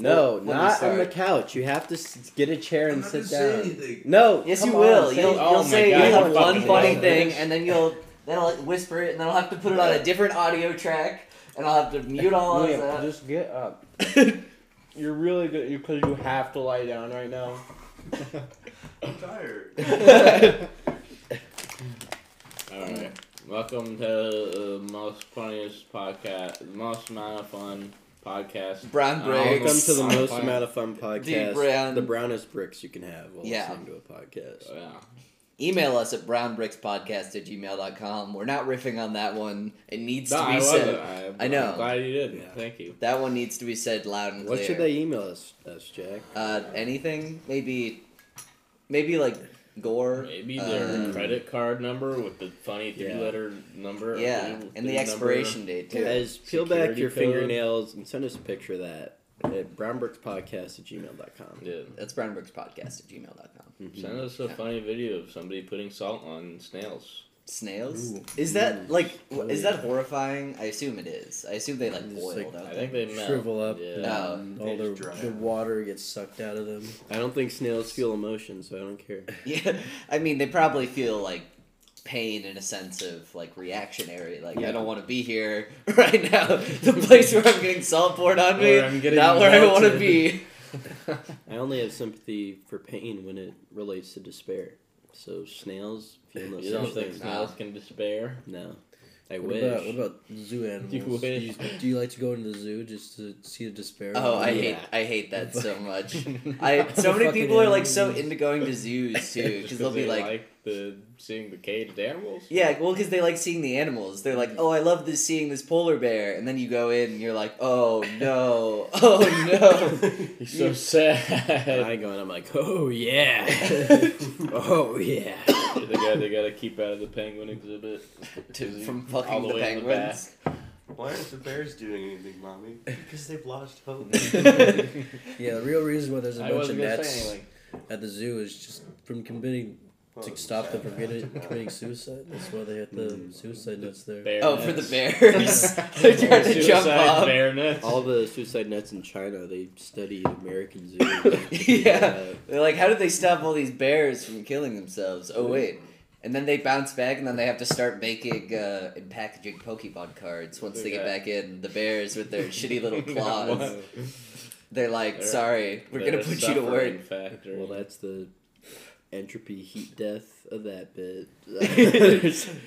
No, When we not on the start. couch. You have to s- get a chair I'm and not sit gonna say down. anything. No, Yes, come you will. on, say- you'll Oh you'll my say God, you'll you have one fucking funny love thing, this. and then you'll then I'll whisper it, and then I'll have to put it on a different audio track, and I'll have to mute all of William, that. just get up. You're really good because you have to lie down right now. I'm tired. All right. Welcome to the most funniest podcast, the most amount of fun podcast. Brown bricks. Welcome to the I'm most fine. amount of fun podcast. brown- The brownest bricks you can have while Yeah. listening to a podcast. Oh, yeah. Email us at brownbrickspodcast at gmail.com. We're not riffing on that one. It needs No, to be wasn't. said. I, I know. I'm glad you did. Yeah. Thank you. That one needs to be said loud and clear. What should they email us, us Jack? Uh, anything? Maybe, maybe like gore. Maybe their uh, credit card number with the funny Yeah. three-letter number. Yeah, three- and three the number. expiration date too. Guys, peel back your code. fingernails and send us a picture of that at brownbrickspodcast at gmail.com. Yeah. That's brownbrickspodcast at gmail.com. Send us a Yeah. funny video of somebody putting salt on snails. Snails? Ooh. Is that like w- Oh, is yeah. that horrifying? I assume it is. I assume they like Just, boil, like, don't I think they melt. shrivel up Yeah. Oh. and They all the, the water gets sucked out of them. I don't think snails feel emotion, so I don't care. Yeah, I mean they probably feel like pain in a sense of like reactionary. Like I don't want to be here right now. The place where I'm getting salt poured on me, Where I'm getting not where I want to be. I only have sympathy for pain when it relates to despair. So snails feel no You don't think snails can despair? No. I What wish. about what about zoo animals? You do, you, do you like to go into the zoo just to see the despair? Oh, I Yeah. hate I hate that so much. I so many Fucking people are like so into going to zoos too because they'll be they like, the seeing the caged animals. Yeah, well, because they like seeing the animals. They're like, oh, I love this seeing this polar bear, and then you go in and you're like, oh no, oh no. He's so sad. I go and I'm like, oh yeah, oh yeah. they got they got to keep out of the penguin exhibit. To, from All fucking the the, way in the penguins. Why aren't the bears doing anything, mommy? Because they've lost hope. Yeah, the real reason why there's a I bunch of nets at the zoo is just from committing Well, to stop them from getting, committing suicide. That's why they had the suicide nets there. Bear oh, for the bears. They're trying to jump off. Bear nets. All the suicide nets in China, they study American zoos. yeah. They're like, how did they stop all these bears from killing themselves? Oh, wait. And then they bounce back, and then they have to start making uh, and packaging Pokemon cards once they get back in. The bears with their shitty little claws. They're like, They're- sorry, we're gonna put you to work. Factory. Well, that's the entropy heat death of that bit.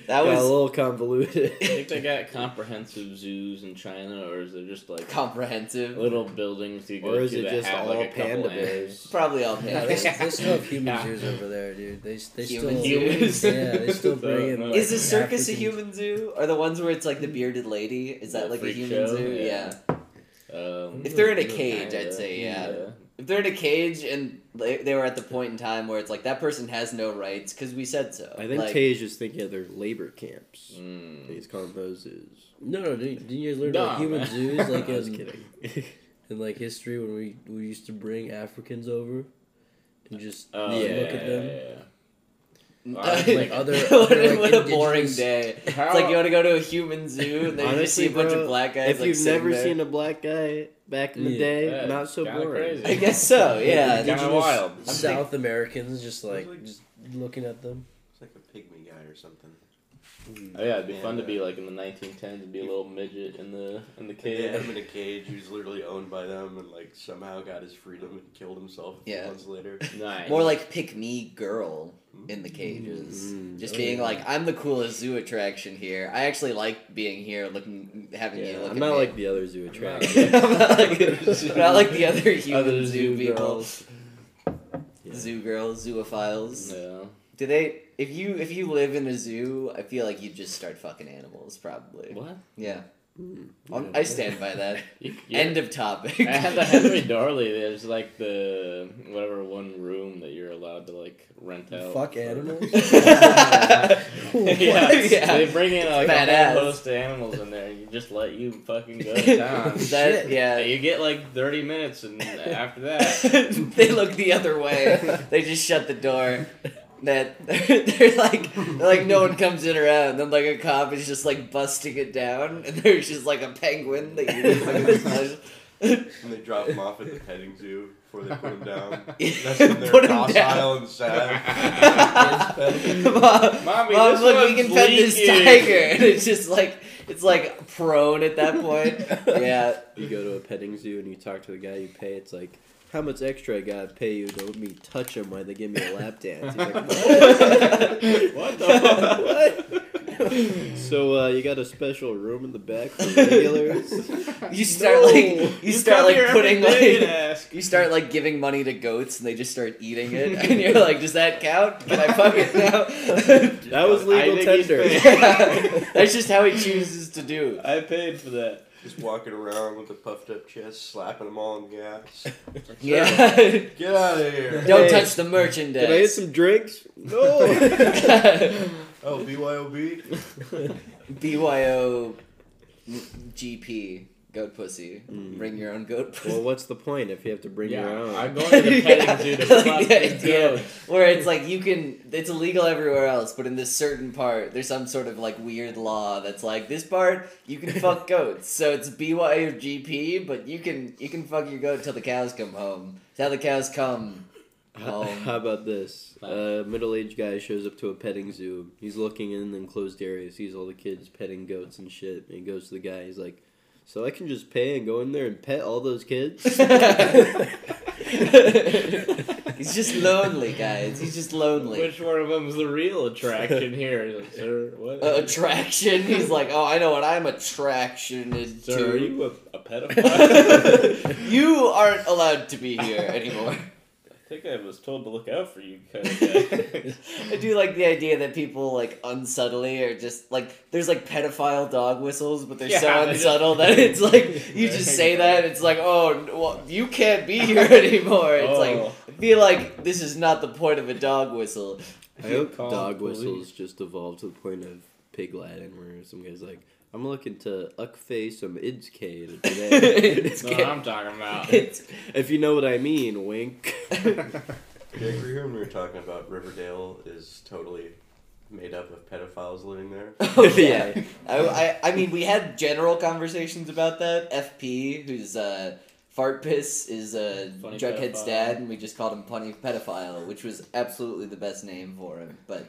That Got a little convoluted. I think they got comprehensive zoos in China, or is it just like comprehensive. little buildings you go Or is to it just all like a couple panda animals? bears? Probably all Yeah, they, panda. they still have human Yeah. zoos over there, dude. They they Human still zoos? yeah they still bring in. Like, Is a circus a human zoo? Are the ones where it's like the bearded lady? Is that The like a human show? zoo? Yeah. Yeah. Um, If they're in a kinda, cage, I'd say yeah. yeah. If they're in a cage and they, they were at the point in time where it's like that person has no rights because we said so. I think like, Tage is just thinking of their labor camps. Mm. He's calling those zoos. No, no. Didn't, didn't you guys learn Nah, about human man. zoos like I was in, kidding. in like history when we we used to bring Africans over and just Oh, Yeah, yeah, look at them. yeah, yeah. Like other- what, other, a- like, a boring indigenous- day. It's like you want to go to a human zoo and then you see Honestly, a bunch bro, of black guys. if like, you've never there. seen a black guy back in the Yeah. day, Yeah, not so boring. crazy. I guess so. Yeah. Kinda wild. I'm South Americans just like like- just looking at them. It's like a pygmy guy or something. Oh yeah, it'd be fun to be uh, like in the 1910s and be a little midget in the in the cage. had him in a cage. He was literally owned by them, and like somehow got his freedom and killed himself a few Yeah. months later. Nice. More like pick me girl in the cages. Mm. Just Oh, being yeah. like, I'm the coolest zoo attraction here. I actually like being here, looking, having you Yeah, look I'm at not me. like the other zoo not. attractions. I'm not like, I'm not like the other human Other zoo, zoo people. girls. Yeah. Zoo girls, zoophiles. Yeah. Do they? If you if you live in a zoo, I feel like you'd just start fucking animals, probably. What? Yeah, Mm. I'm- I stand by that. You, you- End of topic. I At the Henry Doorly, there's like the whatever one room that you're allowed to like rent out. Fuck for- animals. yeah, Yeah. they bring in like a Badass. whole host of animals in there, and you just let you fucking go to town. that yeah. you get like thirty minutes, and after that, they look the other way. They just shut the door. That they're like they're like no one comes in around. Then like a cop is just like busting it down, and there's just like a penguin that you can fucking touch. And they drop them off at the petting zoo before they put him down. Yeah, That's when they're put 'em docile and sad. Mom, Mommy, Mom, this look, we one's can pet this leaking. tiger, and it's just like it's like prone at that point. Yeah, You go to a petting zoo and you talk to the guy you pay. It's like, how much extra I gotta pay you to let me touch them while they give me a lap dance? Like, What the what? so uh, you got a special room in the back for regulars? you start No. like you, start come like every putting day and like ask. you start like giving money to goats, and they just start eating it, and you're like, does that count? Can I fuck it now? That was legal I think he's tender. paying. That's just how he chooses to do. I paid for that. Just walking around with a puffed up chest, slapping them all in the ass. Yeah. Get out of here. Don't Hey, touch the merchandise. Can I get some drinks? No. Oh, BYOB? BYO GP goat pussy. Mm. Bring your own goat pussy. well, what's the point if you have to bring yeah, your own? I'm going to the petting zoo to Yeah, fuck like this the goat. Where it's like you can, it's illegal everywhere else, but in this certain part, there's some sort of like weird law that's like this part you can fuck goats. So it's BYO GP, but you can you can fuck your goat till the cows come home. Till the cows come. How, home. how about this? A middle-aged guy shows up to a petting zoo. He's looking in an enclosed area, sees all the kids petting goats and shit. And he goes to the guy. He's like, "So I can just pay and go in there and pet all those kids?" He's just lonely, guys. He's just lonely. Which one of them's the real attraction here? He's Sir, what? Uh, attraction. He's like, oh, I know what I'm attractioned Sir, are you a, a pedophile? you aren't allowed to be here anymore. I think I was told to look out for you, kind of. I do like the idea that people like unsubtly are just like there's like pedophile dog whistles, but they're so Yeah, they just- unsubtle that it's like you just say think that it's like oh well, you can't be here anymore. It's like Oh. I feel like this is not the point of a dog whistle. I hope dog police. whistles just evolve to the point of pig Latin, where some guy's like, "I'm looking to uckface some idskade today." It's no, good. I'm talking about. It's if you know what I mean, wink. Did you ever when we were talking about Riverdale is totally made up of pedophiles living there? oh yeah. I, I I mean we had general conversations about that. FP, who's uh Fart Piss is uh, Funny Jughead's pedophile. dad, and we just called him Punny Pedophile, which was absolutely the best name for him. But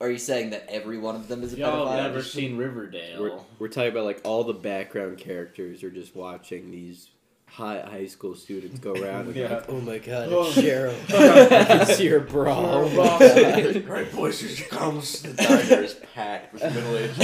are you saying that every one of them is a Y'all pedophile? have never seen Riverdale? We're, we're talking about like all the background characters are just watching these high high school students go around and Yeah. like, oh my god, Oh. it's Cheryl. I can see her bra. Oh my God. Alright, boys, here she comes. The diner is packed with middle aged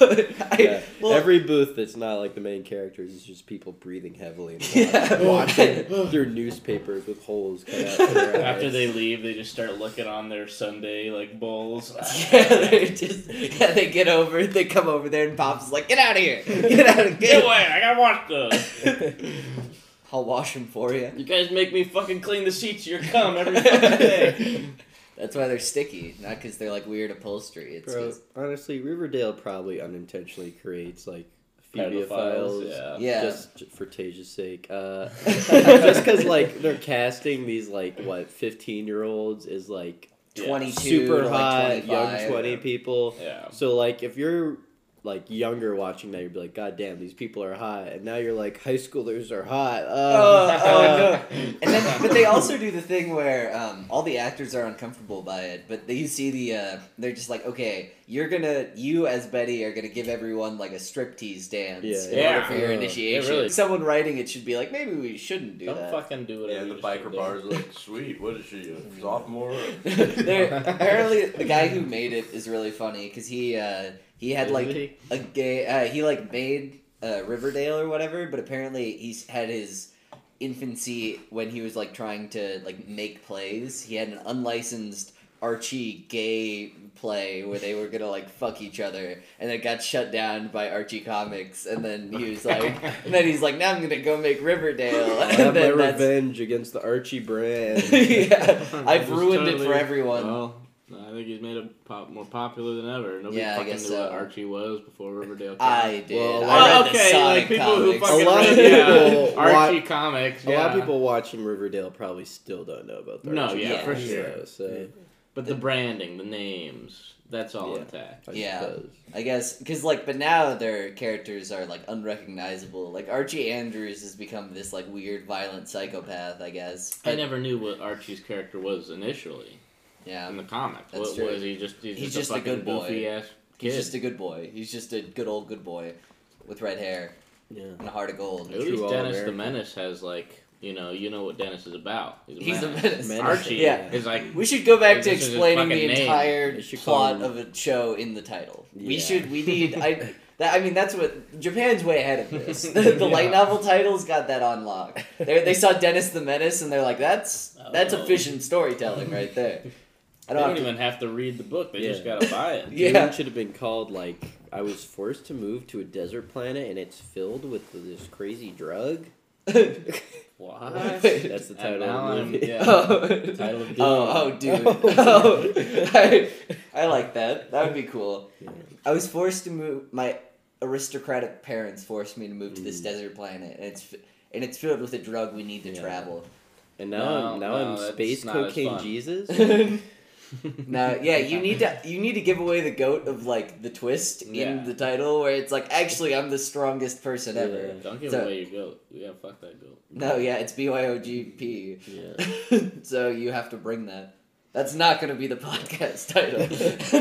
I- Yeah. well, Every booth that's not like the main characters is just people breathing heavily and Yeah. watching through newspapers with holes cut out. for their After eyes. they leave, they just start looking on their Sunday like bowls. yeah, they just yeah they get over, they come over there, and Pops is like, "Get out of here! Get out of here, Get here! away! I gotta watch this. I'll wash them for you." You guys make me fucking clean the seats of your cum every fucking day. That's why they're sticky, not because they're like weird upholstery. It's Bro, 'cause- honestly, Riverdale probably unintentionally creates like Pedophiles, pedophiles. yeah. Yeah. Just for Tasia's sake. Uh, just because like they're casting these like what fifteen year olds is like 22 super to, like, hot young twenty people. Yeah. So like if you're like younger watching that, you'd be like, God damn, these people are hot, and now you're like high schoolers are hot. Uh, Oh, oh no! And then, but they also do the thing where um, all the actors are uncomfortable by it. But they, you see the, uh, they're just like, okay, you're gonna, you as Betty are gonna give everyone like a striptease dance Yeah, in yeah. order for your Uh, initiation. it really- Someone writing it should be like, maybe we shouldn't do Don't that. fucking do Yeah, and the biker should do. bar is like, sweet, what is she, a sophomore? They're- apparently, the guy who made it is really funny because he, uh, he had like he? a gay uh, he like made uh, Riverdale or whatever, but apparently he's had his infancy when he was like trying to like make plays. He had an unlicensed Archie gay play where they were gonna like fuck each other, and it got shut down by Archie Comics. And then he was like, and then he's like, now I'm gonna go make Riverdale. I And have my then revenge against the Archie brand. yeah, I've Just ruined it for everyone. Well, I think he's made it pop more popular than ever. Nobody Yeah, I fucking guess knew so. what Archie was before Riverdale. Came. I did. Well, I well, read oh, the okay, Sonic like people who comics. fucking A lot of read, yeah, people Archie wa- comics. A lot of people watching Riverdale probably still don't know about the No, Archie yeah, for sure. though, so- But the branding, the names, That's all Yeah. intact. I Yeah. suppose. I guess because like, but now their characters are like unrecognizable. Like Archie Andrews has become this like weird, violent psychopath. I guess. I never knew what Archie's character was initially Yeah. in the comic. That's what true. was he just? He's, He's just, just a a good boy. goofy ass kid. He's just a good boy. He's just a good old good boy with red hair Yeah. and a heart of gold. At least True Dennis the Menace has like you know you know what Dennis is about. He's a He's a menace. menace. Menace. Archie Yeah. is like We should go back to This is his explaining the fucking name. entire They should plot call of a show in the title. We Yeah. should. We need. I. That, I mean, that's what Japan's way ahead of this. the the light Yeah. novel titles got that on lock. They they saw Dennis the Menace and they're like, that's oh, that's Oh. efficient storytelling right there. I they don't, don't have to, even have to read the book. They just gotta buy it. Yeah. Dune should have been called like I was forced to move to a desert planet and it's filled with this crazy drug. What? That's the title of the movie. yeah. oh. Title of Dune. oh, oh, dude. Oh. Oh, I, I like that. That would be cool. Yeah. I was forced to move. My aristocratic parents forced me to move to this Mm. desert planet, and it's and it's filled with a drug we need to Yeah. travel. And now No, I'm now no, I'm space cocaine. Jesus. No, yeah, you need to you need to give away the goat of like the twist Yeah. in the title, where it's like actually I'm the strongest person ever. Yeah. Don't give So- away your goat. Yeah, fuck that goat. No, yeah, it's BYOGP. Yeah. so you have to bring that. That's not going to be the podcast title.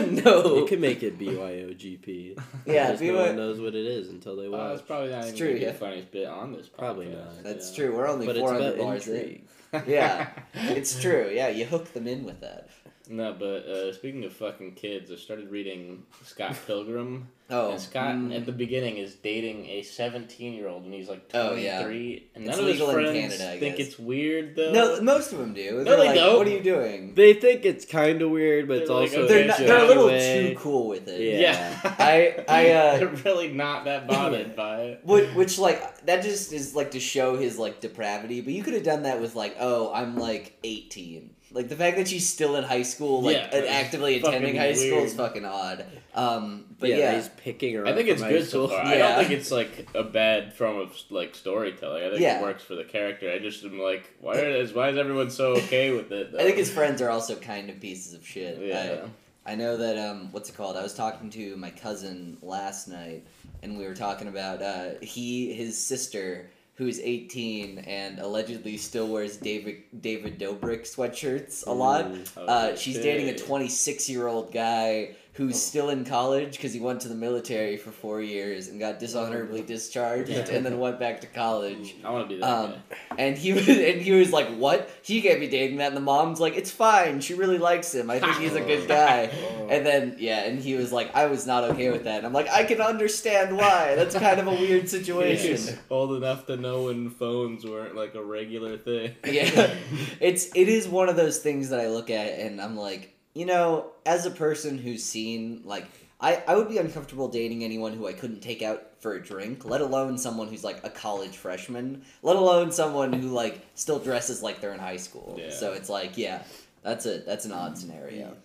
no. You can make it BYOGP. Yeah, Because no one knows what it is until they oh, Well, watch. it's probably not It's even true, yeah. the funniest bit on this. Probably not. That's yeah. true. We're only but 400 about bars in. Intrigue. Yeah. It's true. Yeah, you hook them in with that. No, but uh, speaking of fucking kids, I started reading Scott Pilgrim. Oh. and Scott mm. at the beginning is dating a 17 year old, and he's like Oh, 23. yeah. And It's none of his legal in friends Canada, think it's weird though. No, most of them do. No, They're they like, don't. What are you doing? They think it's kind of weird, but it's They're like, also okay, They're a not, they're a little way. too cool with it. Yeah. yeah. I- I, uh, They're really not that bothered by it. Which, which like that just is like to show his like depravity, but you could have done that with like, oh, I'm like 18. Like the fact that she's still in high school, like Yeah, and actively fucking attending high school is fucking odd. Um, but yeah, yeah, he's picking her. I up think it's from high good so school. far. I Yeah. don't think it's like a bad form of like storytelling. I think Yeah. it works for the character. I just am like, why is why is everyone so okay with it? I think his friends are also kind of pieces of shit. yeah. I, I know that um, what's it called? I was talking to my cousin last night, and we were talking about uh, he his sister who's 18 and allegedly still wears David David Dobrik sweatshirts a lot. Mm. Uh, she's dating a 26 year old guy who's Oh. still in college because he went to the military for four years and got dishonorably discharged and then went back to college. I want to be that Um, guy. And he was and he was like, "What? He can't be dating that." And the mom's like, "It's fine. She really likes him. I think he's a good guy." And then yeah, and he was like, "I was not okay with that." And I'm like, "I can understand why. That's kind of a weird situation." He's old enough to know when phones weren't like a regular thing. yeah it's it is one of those things that i look at and i'm like you know as a person who's seen like I, I would be uncomfortable dating anyone who I couldn't take out for a drink, let alone someone who's like a college freshman, let alone someone who like still dresses like they're in high school. Yeah. So it's like, yeah, that's a that's an odd scenario.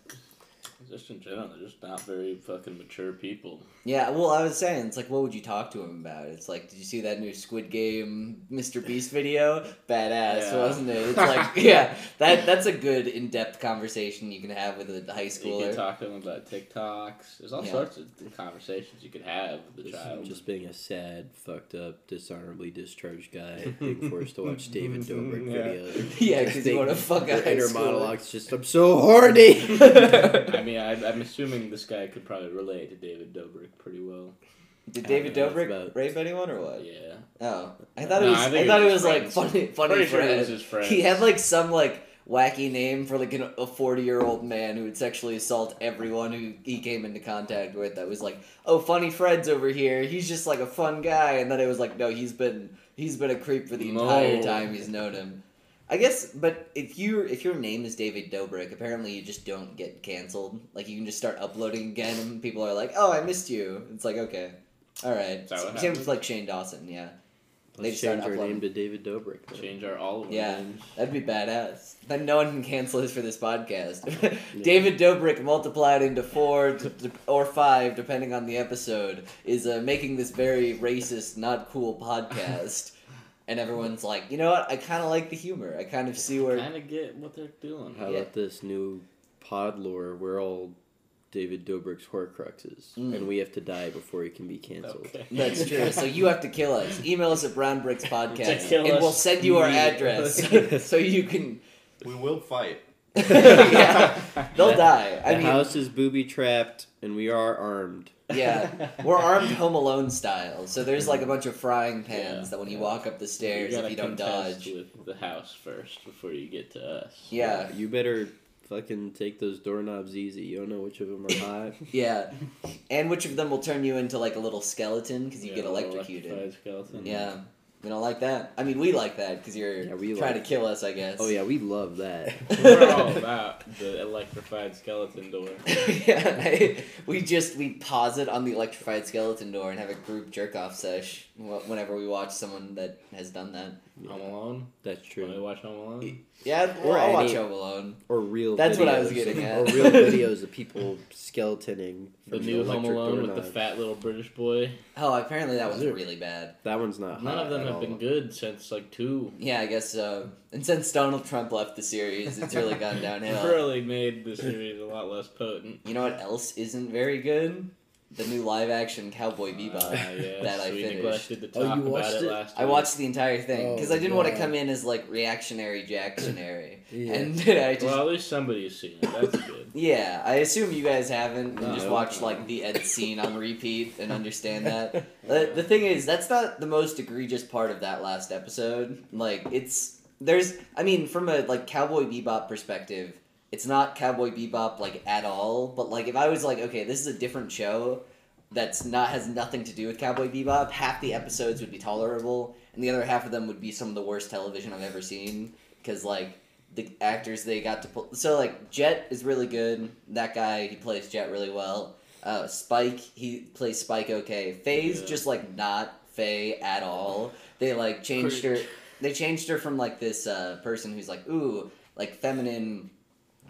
Just in general, they're just not very fucking mature people. Yeah, well, I was saying, it's like, what would you talk to him about? It's like, did you see that new Squid Game Mr. Beast video? Badass, Yeah. wasn't it? It's like, yeah, that that's a good in depth conversation you can have with a high schooler. You schooler. can talk to them about TikToks. There's all Yeah. sorts of conversations you could have with the Just- child. Just being a sad, fucked up, dishonorably discharged guy being forced to watch David Dobrik Yeah. videos. yeah, because you want to fuck a Their high inner monologues just, I'm so horny! I mean, I, I'm assuming this guy could probably relate to David Dobrik pretty well. Did I David Dobrik about- rape anyone or what? Yeah. Oh, I thought it was. I I, thought it was like funny, funny Pretty sure it was his friends. He had like some like wacky name for like an, a forty year old man who would sexually assault everyone who he came into contact with. That was like, oh, funny Fred's over here. He's just like a fun guy, and then it was like, no, he's been he's been a creep for the entire No. time he's known him. I guess, but if you if your name is David Dobrik, apparently you just don't get canceled. Like you can just start uploading again, and people are like, "Oh, I missed you." It's like okay, all right. Is Same happened? with like Shane Dawson, yeah. They Let's just change our name to David Dobrik. then. Change our all of our Yeah. names. That'd be badass. Then no one can cancel us for this podcast. David Dobrik multiplied into four d- d- or five, depending on the episode, is uh, making this very racist, not cool podcast. And everyone's like, you know what? I kind of like the humor. I kind of see where. Kind of get what they're doing. How Yeah. about this new pod lore? We're all David Dobrik's Horcruxes, Mm. and we have to die before he can be canceled. Okay. That's true. So you have to kill us. Email us at Brown Bricks Podcast, and we'll send you our address so you can. We will fight. yeah, they'll die. I the mean, house is booby trapped, and we are armed. Yeah, we're armed Home Alone style. So there's like a bunch of frying pans Yeah, that when you yeah. walk up the stairs, you if you don't contest dodge, with the house first before you get to us. yeah, You better fucking take those doorknobs easy. You don't know which of them are hot. yeah, and which of them will turn you into like a little skeleton because you Yeah, get a electrocuted. electrified skeleton. Yeah, we don't like that. I mean, we like that because you're Yeah, we trying like- to kill us, I guess. oh yeah, we love that. We're all about the electrified skeleton door. yeah, I- we just we pause it on the electrified skeleton door and have a group jerk off sesh wh- whenever we watch someone that has done that. Home Alone. That's When we true. watch Home Alone. Yeah, Or or I'll watch Home Alone. Or real. That's videos, what I was getting at. Or real videos of people skeletoning. The new Home Alone with the fat little British boy. Oh, apparently that was really bad. That one's not. None hot of them at have all. been good since like two. Yeah, I guess so. And since Donald Trump left the series, it's really gone downhill. Really made the series a lot less potent. You know what else isn't very good? The new live action Cowboy Uh, Bebop. yes, that I finished. neglected Oh, you about watched it, it? last I week. watched the entire thing because Oh, I didn't want to come in as like reactionary Jacktionary, Yeah. and I just Well, at least somebody's seen it. That's good. Yeah, I assume you guys haven't and No, just watched like the Ed scene on repeat and understand that. the, the thing is, that's not the most egregious part of that last episode. Like, it's there's, I mean, from a like Cowboy Bebop perspective, it's not Cowboy Bebop like at all. But like, if I was like, okay, this is a different show that's not has nothing to do with Cowboy Bebop, half the episodes would be tolerable, and the other half of them would be some of the worst television I've ever seen. Because like the actors they got to pull. So like Jet is really good. That guy he plays Jet really well. Uh, Spike he plays Spike okay. Faye's Yeah. just like not Faye at all. They like changed her. They changed her from like this uh, person who's like ooh like feminine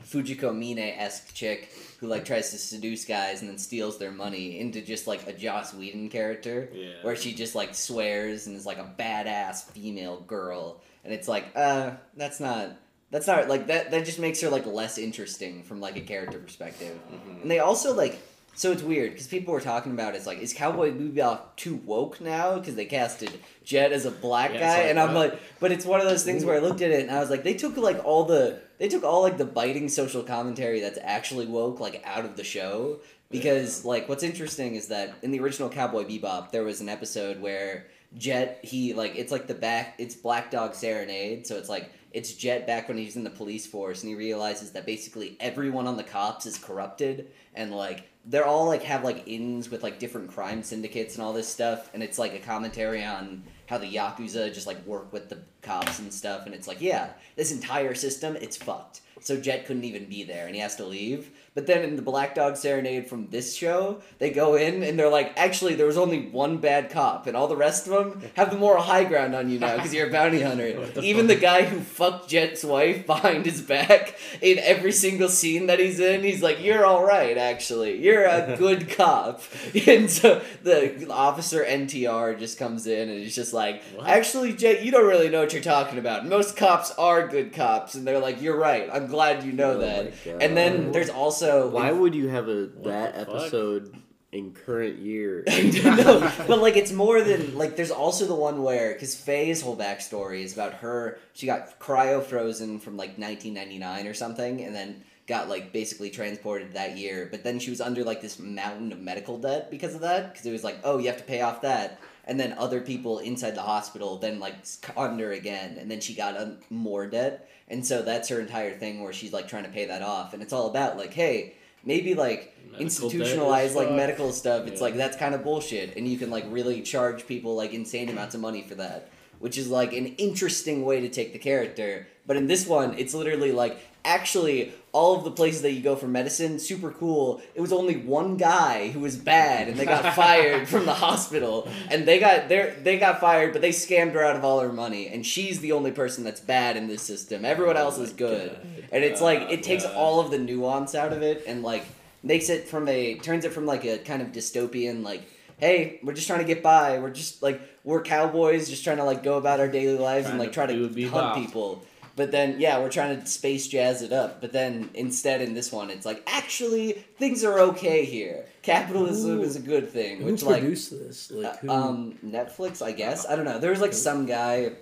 Fujiko Mine esque chick who like tries to seduce guys and then steals their money into just like a Joss Whedon character Yeah. where she just like swears and is like a badass female girl and it's like uh that's not that's not like that that just makes her like less interesting from like a character perspective Mhm. and they also like so it's weird because people were talking about it's like is Cowboy Bebop too woke now? Because they casted Jet as a black Yeah, guy like, and I'm what? like but it's one of those things where I looked at it and I was like they took like all the they took all like the biting social commentary that's actually woke like out of the show. Because like what's interesting is that in the original Cowboy Bebop there was an episode where Jet he like it's like the back it's Black Dog Serenade so it's like it's Jet back when he's in the police force and he realizes that basically everyone on the cops is corrupted and like they're all like have like ins with like different crime syndicates and all this stuff and it's like a commentary on how the yakuza just like work with the cops and stuff and it's like yeah this entire system it's fucked. So jet couldn't even be there and he has to leave but then in the black dog serenade from this show they go in and they're like actually there was only one bad cop and all the rest of them have the moral high ground on you now because you're a bounty hunter. The even the guy who fucked jet's wife behind his back in every single scene that he's in he's like you're all right actually. You're a good cop. And so the officer ntr just comes in and he's just like What? actually jet you don't really know what you're talking about. Most cops are good cops. And they're like you're right. I'm glad you know Oh that. and then there's also Why would you have a that the fuck? episode in current year? no, but like it's more than like. There's also the one where because Faye's whole backstory is about her. She got cryo frozen from like 1999 or something, and then got like basically transported that year. But then she was under like this mountain of medical debt because of that. Because it was like, oh, you have to pay off that, and then other people inside the hospital then like conned her again, and then she got un- more debt, and so that's her entire thing where she's like trying to pay that off, and it's all about like, hey. Maybe like Medical debt institutionalize is like fucked. medical stuff. It's Yeah. like that's kind of bullshit, and you can like really charge people like insane amounts of money for that, which is like an interesting way to take the character. But in this one, it's literally like actually all of the places that you go for medicine, super cool. It was only one guy who was bad, and they got fired from the hospital, and they got they they got fired, but they scammed her out of all her money, and she's the only person that's bad in this system. Everyone Oh else is good. God. And it's like it takes God. all of the nuance out of it and like makes it from a turns it from like a kind of dystopian like hey we're just trying to get by we're just like we're cowboys just trying to like go about our daily lives and like try to bebop. hunt people But then, yeah, we're trying to space jazz it up. But then instead, in this one, it's like actually things are okay here. Capitalism is a good thing. Who Which like produced this? Like who? uh, um Netflix, I guess. I don't know. There was like some guy.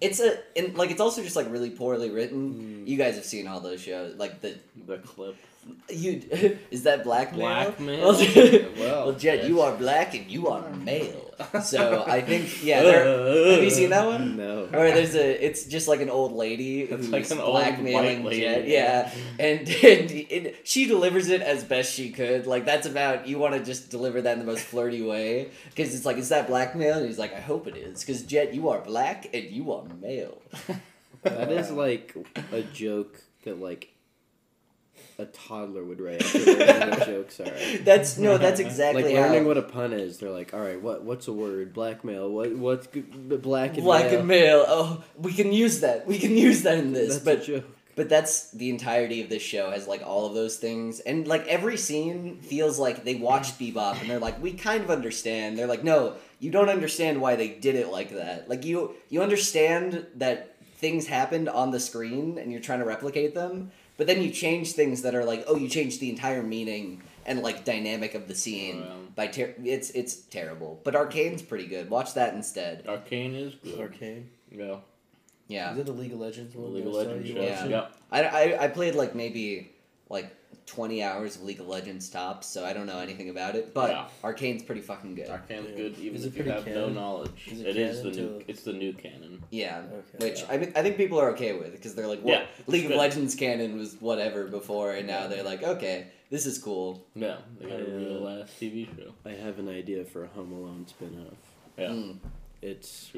It's a and like it's also just like really poorly written. You guys have seen all those shows, like the The clip. You is that blackmail? Blackmail? Well, Well, well, Jet, yes. you are black and you are male. So I think yeah. There, have you seen that one? No. Or there's a, it's just like an old lady It's who's like an old blackmailing white lady. Jet. Yeah, and, and it, she delivers it as best she could. Like that's about you want to just deliver that in the most flirty way because it's like, is that blackmail? And he's like, I hope it is, because Jet, you are black and you are male. That is like a joke that like a toddler would write after learning jokes are. That's no, that's exactly Like how. learning what a pun is, they're like, all right, what what's a word? Blackmail. What what's g- black and Black male? and male. Oh, we can use that. We can use that in this. That's but a joke. But that's the entirety of this show has like all of those things, and like every scene feels like they watched Bebop and they're like, we kind of understand. They're like, no, you don't understand why they did it like that. Like you, you understand that things happened on the screen and you're trying to replicate them, but then you change things that are like, oh, you changed the entire meaning and like dynamic of the scene oh, Well. by ter- it's it's terrible. But Arcane's pretty good. Watch that instead. Arcane is good. Arcane. Yeah. Yeah. Is it the League of Legends one? League of that I saw Legends you show. Yeah. watching? I, I, I played like maybe like 20 hours of League of Legends tops, so I don't know anything about it. But Yeah. Arcane's pretty fucking good. Arcane's Yeah. good even Is if you pretty have no knowledge. Is it it is the new. to- It's the new canon. Yeah. Okay. Which yeah. I, mean, I think people are okay with because they're like, well, Yeah, League of good. Legends canon was whatever before, and now they're like, okay, this is cool. Yeah, they got a I, uh, real ass TV show. I have an idea for a Home Alone spin-off. Yeah. Mm. It's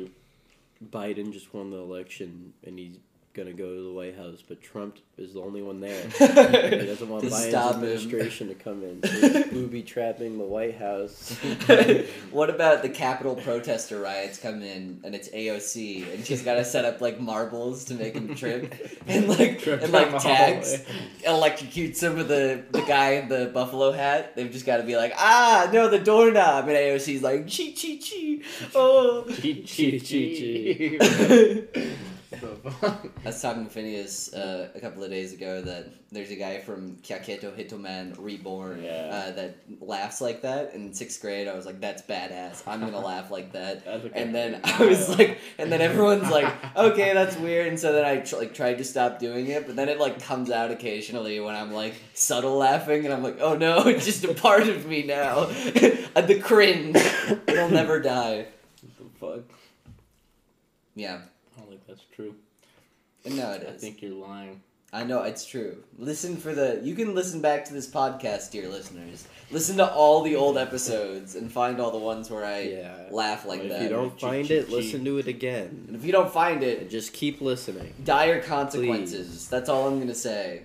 Biden just won the election and he's gonna go to the White House, but Trump is the only one there. he doesn't want To Biden's stop him. administration to come in. So he's booby trapping the White House. what about the Capitol protester riots come in and it's AOC and she's got to set up like marbles to make him trip and like Trip and like tags hallway. electrocute some of the the guy in the buffalo hat. They've just got to be like ah no the doorknob and AOC's like chi chi chi oh. Chee Chee, chee chee, chee. I was talking to Phineas uh, a couple of days ago that there's a guy from Katekyo Hitman Reborn Yeah. uh, that laughs like that. In sixth grade, I was like, "That's badass. I'm gonna laugh like that." And then I was like, and then everyone's like, "Okay, that's weird." And so then I tr- like tried to stop doing it, but then it like comes out occasionally when I'm like subtle laughing, and I'm like, "Oh no, it's just a part of me now." The cringe, it'll never die. What the fuck? Yeah, I don't think that's true. no, it I is. think you're lying. I know it's true. Listen for the. You can listen back to this podcast, dear listeners. Listen to all the old episodes and find all the ones where I Yeah. laugh like if that. If you don't Chee, find chee, it, chee. listen to it again. and if you don't find it, just keep listening. dire consequences. That's all I'm gonna say.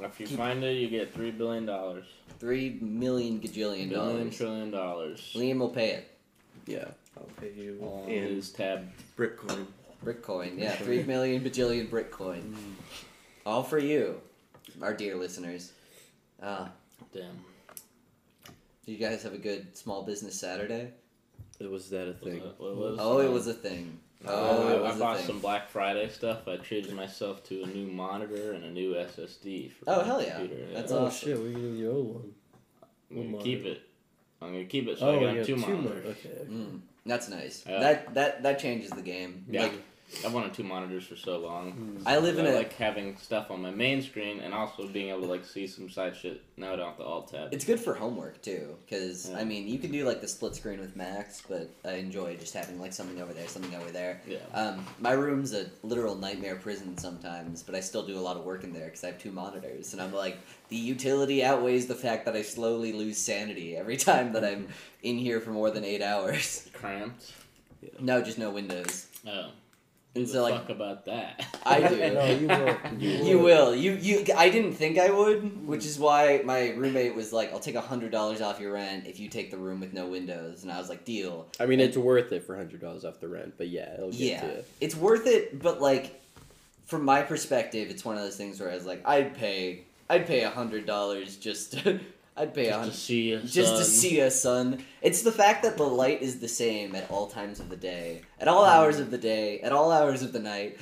If you Keep- find it, you get three billion dollars. Three million Billion gajillion dollars. trillion dollars. Liam will pay it. Yeah. I'll pay you On in his tab. Bitcoin. Brickcoin, yeah, three million bajillion Brickcoin. All for you, our dear listeners. Ah, Damn. do you guys have a good small business Saturday? It Was that a thing? What was- Oh, it was a thing. Oh, Oh, it I, was I a bought some Black Friday stuff. I treated myself to a new monitor and a new SSD. For Oh, hell yeah. computer. That's oh awesome. shit, what are you doing with your old one? I'm gonna keep it. I'm gonna keep it so oh, I you can have have two two monitors. mon- Okay. okay. Mm, that's nice. Yeah. That that that changes the game. Yeah. Like I've wanted two monitors for so long. Hmm. I live in I a like having stuff on my main screen and also being able to like see some side shit. Now I don't have to alt tab. It's good for homework too, because Yeah. I mean you can do like the split screen with Macs, but I enjoy just having like something over there, something over there. Yeah. Um, my room's a literal nightmare prison sometimes, but I still do a lot of work in there because I have two monitors, and I'm like the utility outweighs the fact that I slowly lose sanity every time that I'm in here for more than eight hours. Cramped. No, just no windows. Oh. Who And the so, like, fuck about that? I do. no, you will. You will. You you. I didn't think I would, mm-hmm. which is why my roommate was like, "I'll take a hundred dollars off your rent if you take the room with no windows." And I was like, "Deal." I mean, it's worth it for hundred dollars off the rent, but yeah, it'll get Yeah, to you. it's worth it, but like, from my perspective, it's one of those things where I was like, I'd pay, I'd pay a hundred dollars just, to, I'd pay a Just to see you, Just to see us, son. It's the fact that the light is the same at all times of the day, at all hours of the day, at all hours of the night.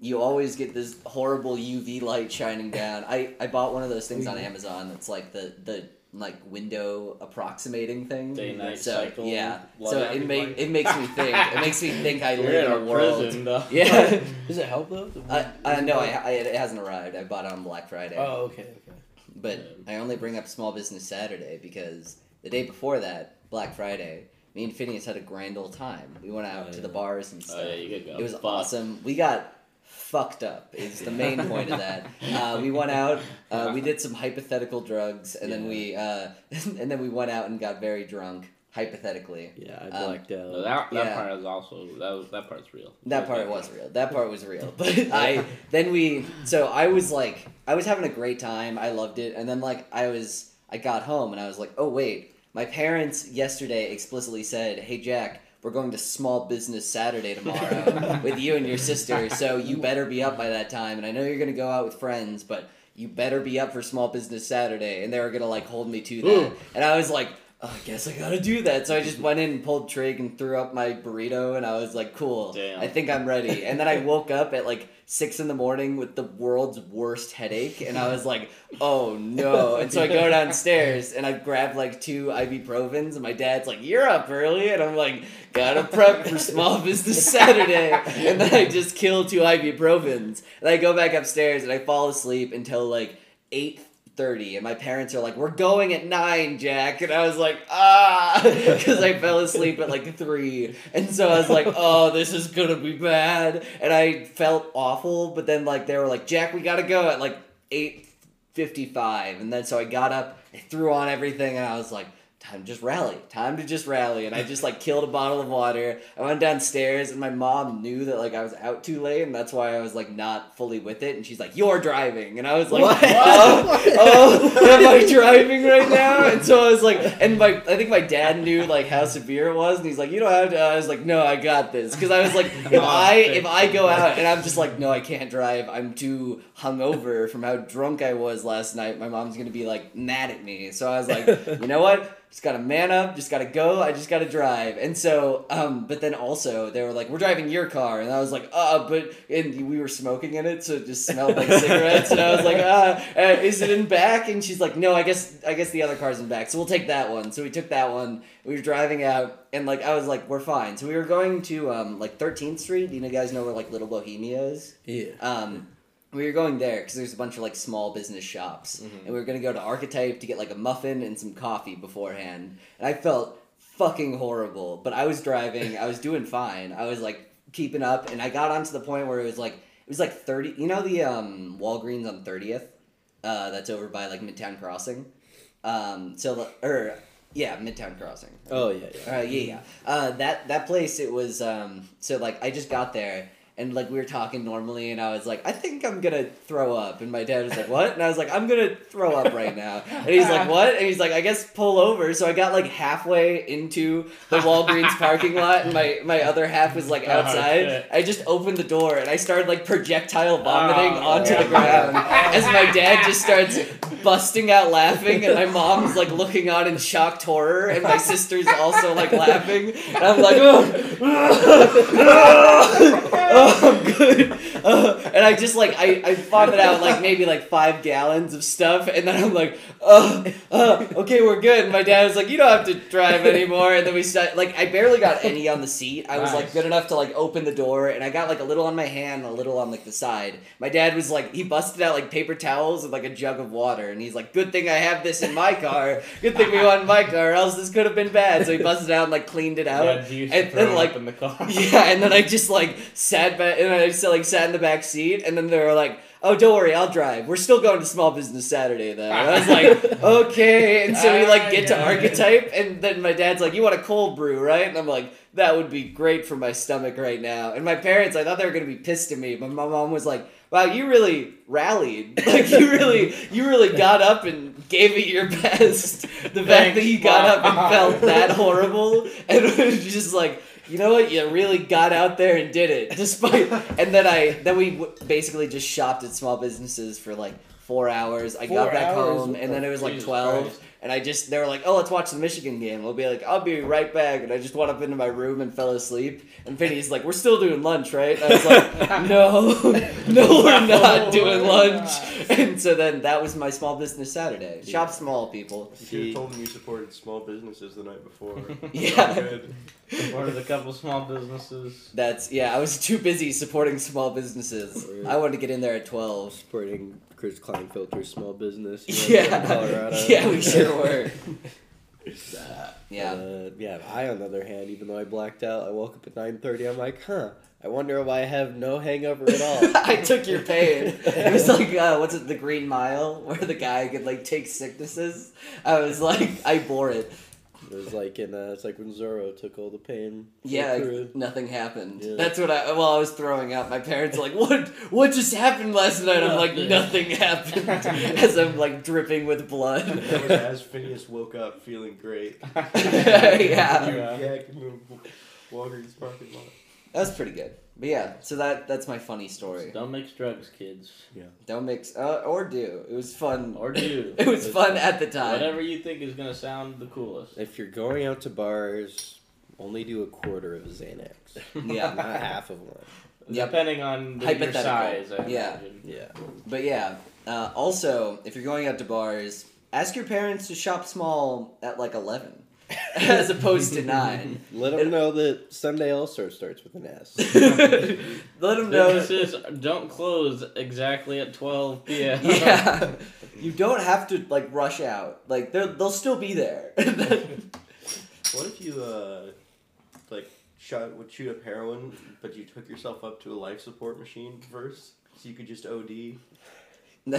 you always get this horrible UV light shining down. I, I bought one of those things on mm-hmm. Amazon that's like the the like window approximating thing. Day night so cycle. yeah, so it happy make, light. it makes me think. It makes me think I You're live in in a world. prison, though. Yeah. Does it help though? I, I no, I, I, it hasn't arrived. I bought it on Black Friday. Oh, okay, okay. But I only bring up Small Business Saturday because the day before that, Black Friday, me and Phineas had a grand old time. We went out Oh, to yeah. the bars and stuff. Oh yeah, you could go. it was Fuck. awesome. We got fucked up. Is the main point of that. Uh, we went out. Uh, we did some hypothetical drugs, and then we uh, and then we went out and got very drunk. Hypothetically, Yeah, I Um, blacked out. No, that that Yeah. part is also that was that part's real. that part was real. That part was real. But I then we so I was like I was having a great time. I loved it, and then like I was I got home and I was like, oh wait, my parents yesterday explicitly said, hey Jack. We're going to Small Business Saturday tomorrow with you and your sister, so you better be up by that time. And I know you're gonna go out with friends, but you better be up for Small Business Saturday. And they were gonna like hold me to that, Ooh. and I was like, Oh, I guess I gotta do that. So I just went in and pulled trig and threw up my burrito, and I was like, cool. Damn. I think I'm ready. And then I woke up at like six in the morning with the world's worst headache, and I was like, oh no. And so I go downstairs and I grab like two ibuprofens, and my dad's like, you're up early, and I'm like, gotta prep for Small Business Saturday. And then I just kill two ibuprofens, and I go back upstairs and I fall asleep until like eight. 30 and my parents are like we're going at 9 jack and i was like ah because i fell asleep at like 3 and so i was like oh this is gonna be bad and i felt awful but then like they were like jack we gotta go at like 8.55 and then so i got up i threw on everything and i was like time to just rally time to just rally. And i just like killed a bottle of water. I went downstairs and my mom knew that like i was out too late and that's why i was like not fully with it. And she's like you're driving. And i was like What? oh, oh am i driving right now? And so i was like and my i think my dad knew like how severe it was. And he's like you don't have to i was like no i got this. Because i was like if i if i go out and i'm just like no i can't drive. I'm too hungover from how drunk i was last night. My mom's gonna be like mad at me. So i was like you know what just gotta man up, just gotta go, I just gotta drive. And so, um, but then also they were like, we're driving your car. And I was like, uh, but, and we were smoking in it, so it just smelled like cigarettes. And I was like, uh, uh, is it in back? And she's like, no, I guess, I guess the other car's in back. So we'll take that one. So we took that one. We were driving out and like, I was like, we're fine. So we were going to, um, like 13th Street. Do you know, guys know where like Little Bohemia is? Yeah. Um, we were going there because there's a bunch of like small business shops, and we were gonna go to Archetype to get like a muffin and some coffee beforehand. And I felt fucking horrible, but I was driving, I was doing fine, I was like keeping up, and I got onto the point where it was like it was like thirty. You know the um, Walgreens on Thirtieth, uh, that's over by like Midtown Crossing. Um, so or yeah, Midtown Crossing. Oh yeah, yeah. Uh, yeah, yeah. Uh, that that place, it was um. So like, I just got there, and like we were talking normally, and I was like, I think I'm gonna throw up, and my dad was like, What? And I was like, I'm gonna throw up right now, and he's like, What? And he's like, I guess pull over. So I got like halfway into the Walgreens parking lot, and my my other half was like Oh, outside. shit. I just opened the door, and I started like projectile vomiting Oh, onto the ground as my dad just starts busting out laughing, and my mom's like looking on in shocked horror, and my sister's also like laughing, and I'm like, oh, oh good, uh, and I just like I I vomit out like maybe like five gallons of stuff, and then I'm like, uh, uh, okay, we're good. And my dad was like, you don't have to drive anymore, and then we start like I barely got any on the seat. I was like good enough to like open the door, and I got like a little on my hand, and a little on like the side. My dad was like, he busted out like paper towels and like a jug of water, and he's like, good thing I have this in my car. Good thing we went in my car, or else this could have been bad. So he busted out and like cleaned it out. Yeah, you used to and then, like, in the car. Yeah, and then I just like sat back, and I just like sat in the back seat, and then they were like, "Oh, don't worry, I'll drive. We're still going to Small Business Saturday, though." And I was like, "Okay," and so we like get to Ah. Archetype, and then my dad's like, "You want a cold brew, right?" And I'm like, "That would be great for my stomach right now." And my parents, I thought they were gonna be pissed at me, but my mom was like, "Wow, you really rallied. Like you really, you really got up and gave it your best." The fact Thanks, that you got up and felt that horrible, and it was just like you know what? You really got out there and did it, despite. and then I, then we w- basically just shopped at small businesses for like four hours. I Four got back hours? home, and then it was like Jesus twelve, Christ. And I just they were like, "Oh, let's watch the Michigan game." We'll be like, "I'll be right back." And I just went up into my room and fell asleep. And Vinny's like, "We're still doing lunch, right?" And I was like, "No, no, we're not oh doing lunch." And so then that was my small business Saturday. Shop small, people. You should told them you supported small businesses the night before. Yeah. Good. Supported a couple small businesses. That's yeah. I was too busy supporting small businesses. Oh, I wanted to get in there at twelve. Supporting Chris Kleinfelter's small business. you know, Yeah, in Colorado. yeah, we Yeah, Uh, yeah. I, on the other hand, even though I blacked out, I woke up at nine thirty. I'm like, huh. I wonder why I have no hangover at all. I took your pain. It was like uh, what's it, the Green Mile, where the guy could like take sicknesses. I was like, I bore it. It was like in uh, it's like when Zorro took all the pain. Yeah, the nothing happened. Yeah. That's what I. Well, I was throwing up. My parents are like, "What? What just happened last night?" I'm like, Nothing. "Nothing happened." As I'm like dripping with blood. That was as Phineas woke up feeling great. yeah, You yak in the Walgreens parking lot. that was pretty good. But yeah, so that that's my funny story. Don't mix drugs, kids. Yeah. Don't mix uh, or do. It was fun. Or do. It was fun at the time. Whatever you think is gonna sound the coolest. If you're going out to bars, only do a quarter of a Xanax. Yeah. Not half of one. Yep. Depending on the, your Hypothetical. size, I Yeah. imagine. Yeah. But yeah. Uh, also, if you're going out to bars, ask your parents to shop small at like eleven, as opposed to nine. Let them know that Sunday also starts with an S. Let them know. This is don't close exactly at 12 p.m. yeah, you don't have to like rush out. Like they'll they'll still be there. What if you uh, like shot would shoot up heroin, but you took yourself up to a life support machine first, so you could just OD.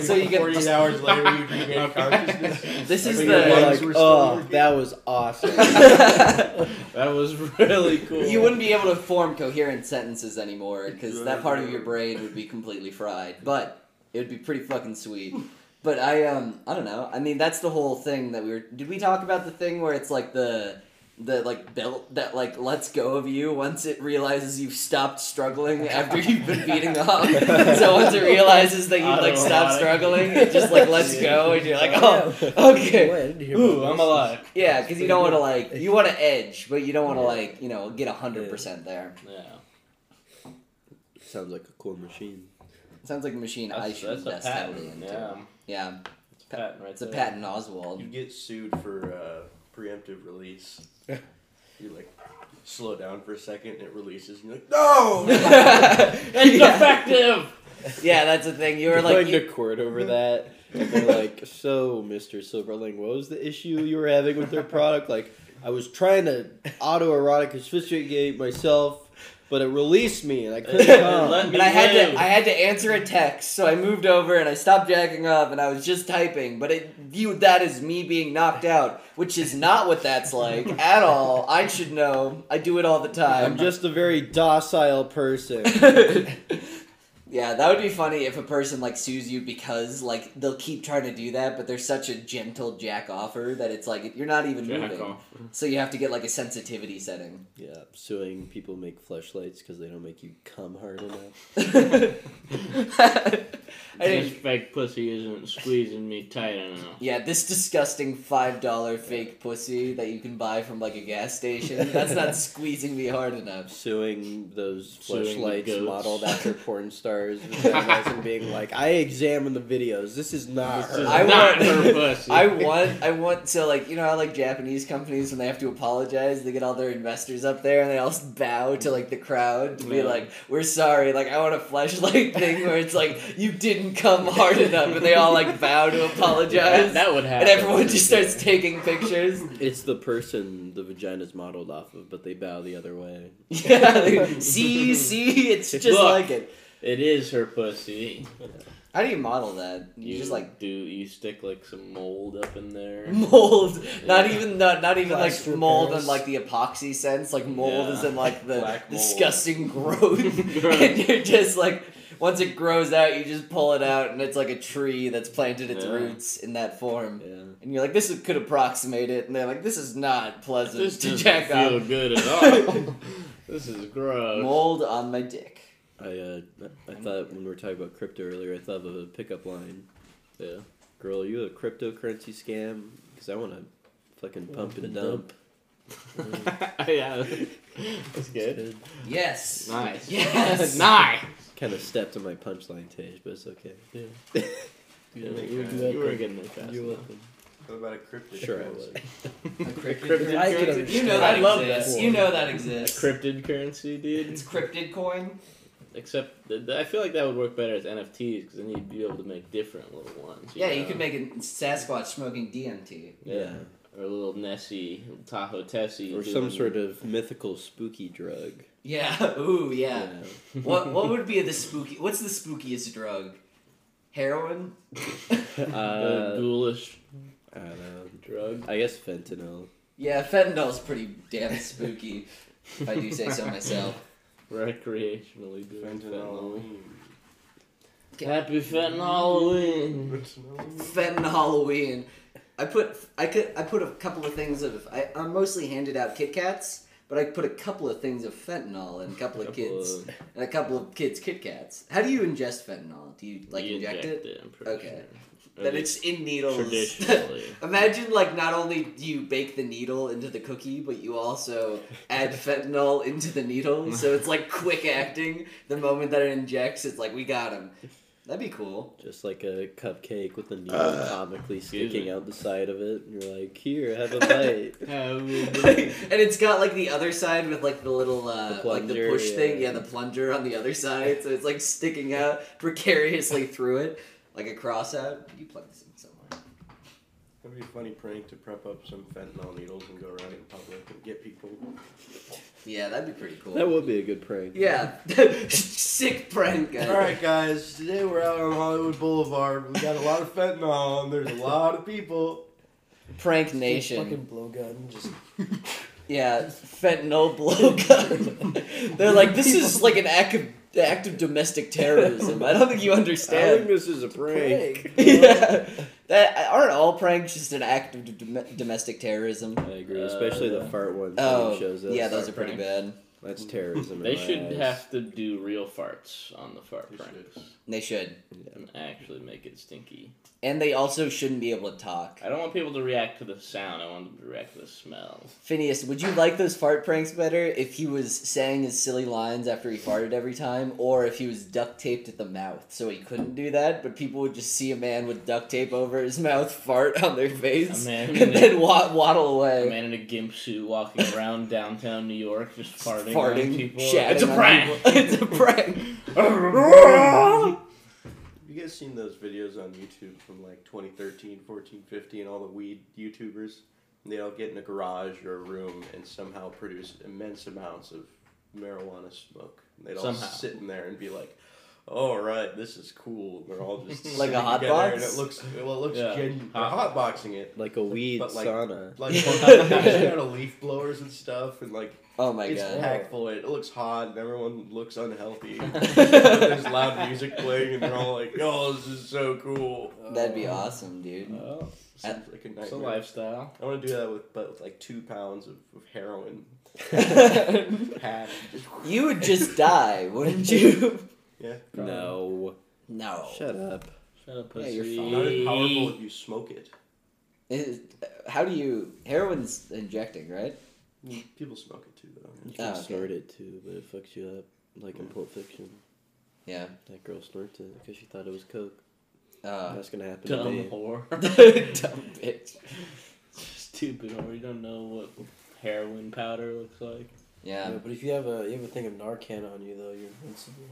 so you Forty get. hours later, you regain consciousness. This is the- your like, oh, that was awesome. That was really cool. You wouldn't be able to form coherent sentences anymore because that part of your brain would be completely fried. But it would be pretty fucking sweet. But I um I don't know. I mean that's the whole thing that we were. Did we talk about the thing where it's like the the like belt that like lets go of you once it realizes you've stopped struggling after you've been beating off. so once it realizes that you've like stopped struggling, it just like lets go and you're like, oh, okay. Wait, I didn't hear Ooh, I'm this. alive. Yeah, because you don't want to like you want to edge, but you don't want to like you know get hundred percent there. Yeah. Sounds like a cool machine. Sounds like a machine I should that's invest heavily into. Yeah. Yeah, It's a patent right it's a patent Oswald. You get sued for uh, preemptive release. you like slow down for a second, and it releases, and you're like, no. It's yeah. effective! yeah, that's the thing. You were You're like, going you- to court over that. And they're like, so, Mr. Silverling, what was the issue you were having with their product? Like, I was trying to autoerotic asphyxiate myself, but it released me and I couldn't come. Let and I had live. to I had to answer a text, so I moved over and I stopped jacking up and I was just typing, but it viewed that as me being knocked out, which is not what that's like at all. I should know. I do it all the time. I'm just a very docile person. yeah, that would be funny if a person like sues you because like they'll keep trying to do that, but they're such a gentle jack offer that it's like you're not even Jack moving. off. So you have to get like a sensitivity setting. Yeah, suing people make fleshlights because they don't make you come hard enough. I This fake pussy isn't squeezing me tight enough. yeah, this disgusting five dollar fake pussy that you can buy from like a gas station. That's not squeezing me hard enough. Suing those Suing the fleshlights goats. modeled after porn stars vaginas and being like, I examine the videos. This is not This her. is I not want- her pussy. I want, I want to like, you know how like Japanese companies when they have to apologize, they get all their investors up there and they all bow to like the crowd to be like, "We're sorry." Like I want a flashlight thing where it's like you didn't come hard enough, and they all like bow to apologize, that, that would happen. and everyone just starts taking pictures. It's the person the vagina's modeled off of, but they bow the other way. Yeah, they- see, see, it's just Look. like it. It is her pussy. How do you model that? You, You just like do you stick like some mold up in there? mold, not Yeah. even not, not even like Plaster mold in like the epoxy sense. Like mold Yeah. is in like the Black disgusting growth, and you're just like once it grows out, you just pull it out, and it's like a tree that's planted its Yeah. roots in that form. Yeah. And you're like, this could approximate it, and they're like, this is not pleasant This to doesn't jack feel good at all. this is gross. Mold on my dick. I uh, I thought when we were talking about crypto earlier, I thought of a pickup line. Yeah. Girl, are you a cryptocurrency scam? Because I want to fucking pump and dump. yeah, that's good. Good. Yes. Nice. Yes. nice. Kind of stepped on my punchline, Tage, but it's okay. Yeah. Yeah, You're make you, that. you were getting there fast. You're welcome. What about a cryptid? Sure, I would. A cryptid Cryptid I currency? You know that I love exists. that. You know that exists. Cryptid currency, dude. It's cryptid coin. Except th- th- I feel like that would work better as NFTs because then you'd be able to make different little ones. Yeah, you could make a Sasquatch smoking DMT. Yeah. Or a little Nessie, Tahoe Tessie. Or some sort of mythical spooky drug. Yeah. Ooh, yeah. Yeah. what What would be the spooky? What's the spookiest drug? Heroin. uh, Uh, ghoulish I don't know. drug. I guess fentanyl. Yeah, fentanyl's pretty damn spooky. if I do say so myself. Recreationally doing Fentanyl. fentanyl. Happy fentanyl Halloween. Fentanyl Halloween. I put I could I put a couple of things of I, I mostly handed out Kit Kats, but I put a couple of things of fentanyl and a couple of Couple kids of- and a couple of kids Kit Kats. How do you ingest fentanyl? Do you like You inject, it? I'm pretty Okay. sure. Or Then at it's in needles. traditionally. Imagine like not only do you bake the needle into the cookie, but you also add fentanyl into the needle, so it's like quick acting. The moment that it injects, it's like we got him. That'd be cool. Just like a cupcake with a needle Uh, comically sticking me. out the side of it. And you're like, here, have a bite. and it's got like the other side with like the little uh, The like the plunger, push thing, yeah. yeah, the plunger on the other side, so it's like sticking out precariously through it, like a cross out. You plug this in somewhere. That'd be a funny prank to prep up some fentanyl needles and go around in public and get people. Yeah, that'd be pretty cool. that would be a good prank. yeah, sick prank, guys. All right, guys. Today we're out on Hollywood Boulevard. We got a lot of fentanyl, and there's a lot of people. Prank Nation. Fucking Nation. blowgun. Just Yeah, fentanyl blowgun. They're like, this is like an act of act of domestic terrorism. I don't think you I think understand. this is a prank. yeah, that aren't all pranks just an act of dom- domestic terrorism. I agree, especially the Uh, fart ones. Oh, shows us. yeah, those are pretty pranks. bad. That's terrorism. in They my should eyes. have to do real farts on the fart They pranks They should, and actually make it stinky. And they also shouldn't be able to talk. I don't want people to react to the sound. I want them to react to the smell. Phineas, would you like those fart pranks better if he was saying his silly lines after he farted every time, or if he was duct taped at the mouth so he couldn't do that, but people would just see a man with duct tape over his mouth fart on their face A man and in a- then wa- waddle away? A man in a gimp suit walking around downtown New York, just farting, farting, on people. shatting It's a on prank. people. it's a prank. You guys seen those videos on YouTube from like 2013, 14, 15, all the weed YouTubers? And they all get in a garage or a room and somehow produce immense amounts of marijuana smoke. And they'd all Somehow. sit in there and be like, "All right, this is cool." They're all just Like a sitting hot together, and it looks well. It looks Yeah. genuine. They're Hot- hotboxing it. like a weed But, like- sauna. Like they got a leaf blowers and stuff, and like Oh my it's god. packed full. It It looks hot, and everyone looks unhealthy. There's loud music playing, and they're all like, "Oh, this is so cool." That'd be oh. awesome, dude. Oh, Seems like a nightmare. it's a lifestyle. I want to do that with, but with like two pounds of, of heroin you would just die, wouldn't you? Yeah. No. No. Shut up. Shut up, Yeah, pussy. you're fine. Not as powerful if you smoke it. Is- How do you? Heroin's injecting, right? People smoke it too, though. You can Oh, okay. snort it too, but it fucks you up. Like in Pulp Fiction. Yeah. That girl snorts it because she thought it was coke. Uh, That's gonna happen to Dumb me. whore. dumb bitch. Stupid whore. You don't know what heroin powder looks like. Yeah. Yeah, but if you have a you have a thing of Narcan on you though, you're invincible.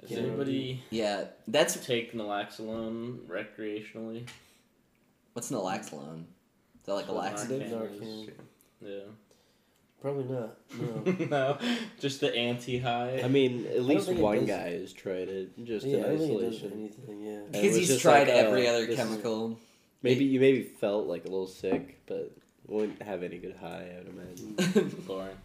Does Yeah. anybody Yeah. That's take naloxone recreationally? what's naloxone? Is that like a That's what laxative? Narcan Narcan. Yeah. Probably not. No. no, just the anti-high. I mean, at least think it one does- guy has tried it, just yeah, in I don't think it does isolation. anything. Yeah. And it Because was he's just tried like, every oh, other this is- chemical. Maybe you maybe felt like a little sick, but wouldn't have any good high. I would imagine. Boring.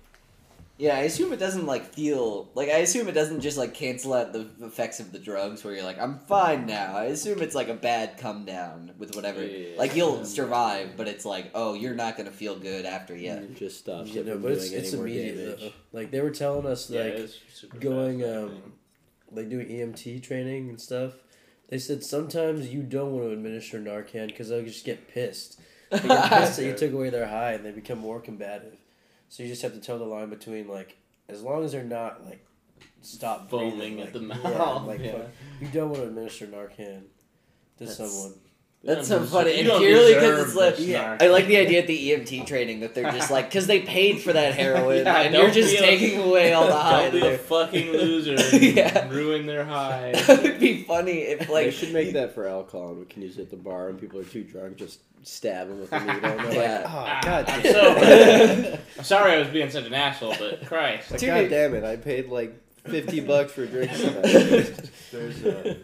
Yeah, I assume it doesn't like feel like I assume it doesn't just like cancel out the effects of the drugs where you're like I'm fine now. I assume it's like a bad come down with whatever. Yeah. Like you'll survive, but it's like oh you're not gonna feel good after yet. It just stops You it know, but it's it's immediate though. Like they were telling us like it's going, fast, um, like doing EMT training and stuff. They said sometimes you don't want to administer Narcan because they'll just get pissed. They get pissed that you took away their high and they become more combative. So you just have to tell the line between like, as long as they're not like, stop Foaming breathing, at like, the yeah, mouth, like, yeah. you don't want to administer Narcan to That's- someone. That's You so funny. And you don't purely 'cause deserve it's like- yeah. I like the idea at the EMT training that they're just like, because they paid for that heroin, Yeah, and you're just be a- taking away all the high. Don't be that a fucking loser. Yeah. Ruin their high. That would be funny if like they should make that for alcohol, and we can use it at the bar, and people are too drunk, just stab them with a needle. And they're Yeah. like, oh, Ah, god I'm damn so- it. I'm sorry I was being such an asshole, but Christ. Like, Dude. god damn it, I paid like 50 bucks for drinks tonight. There's a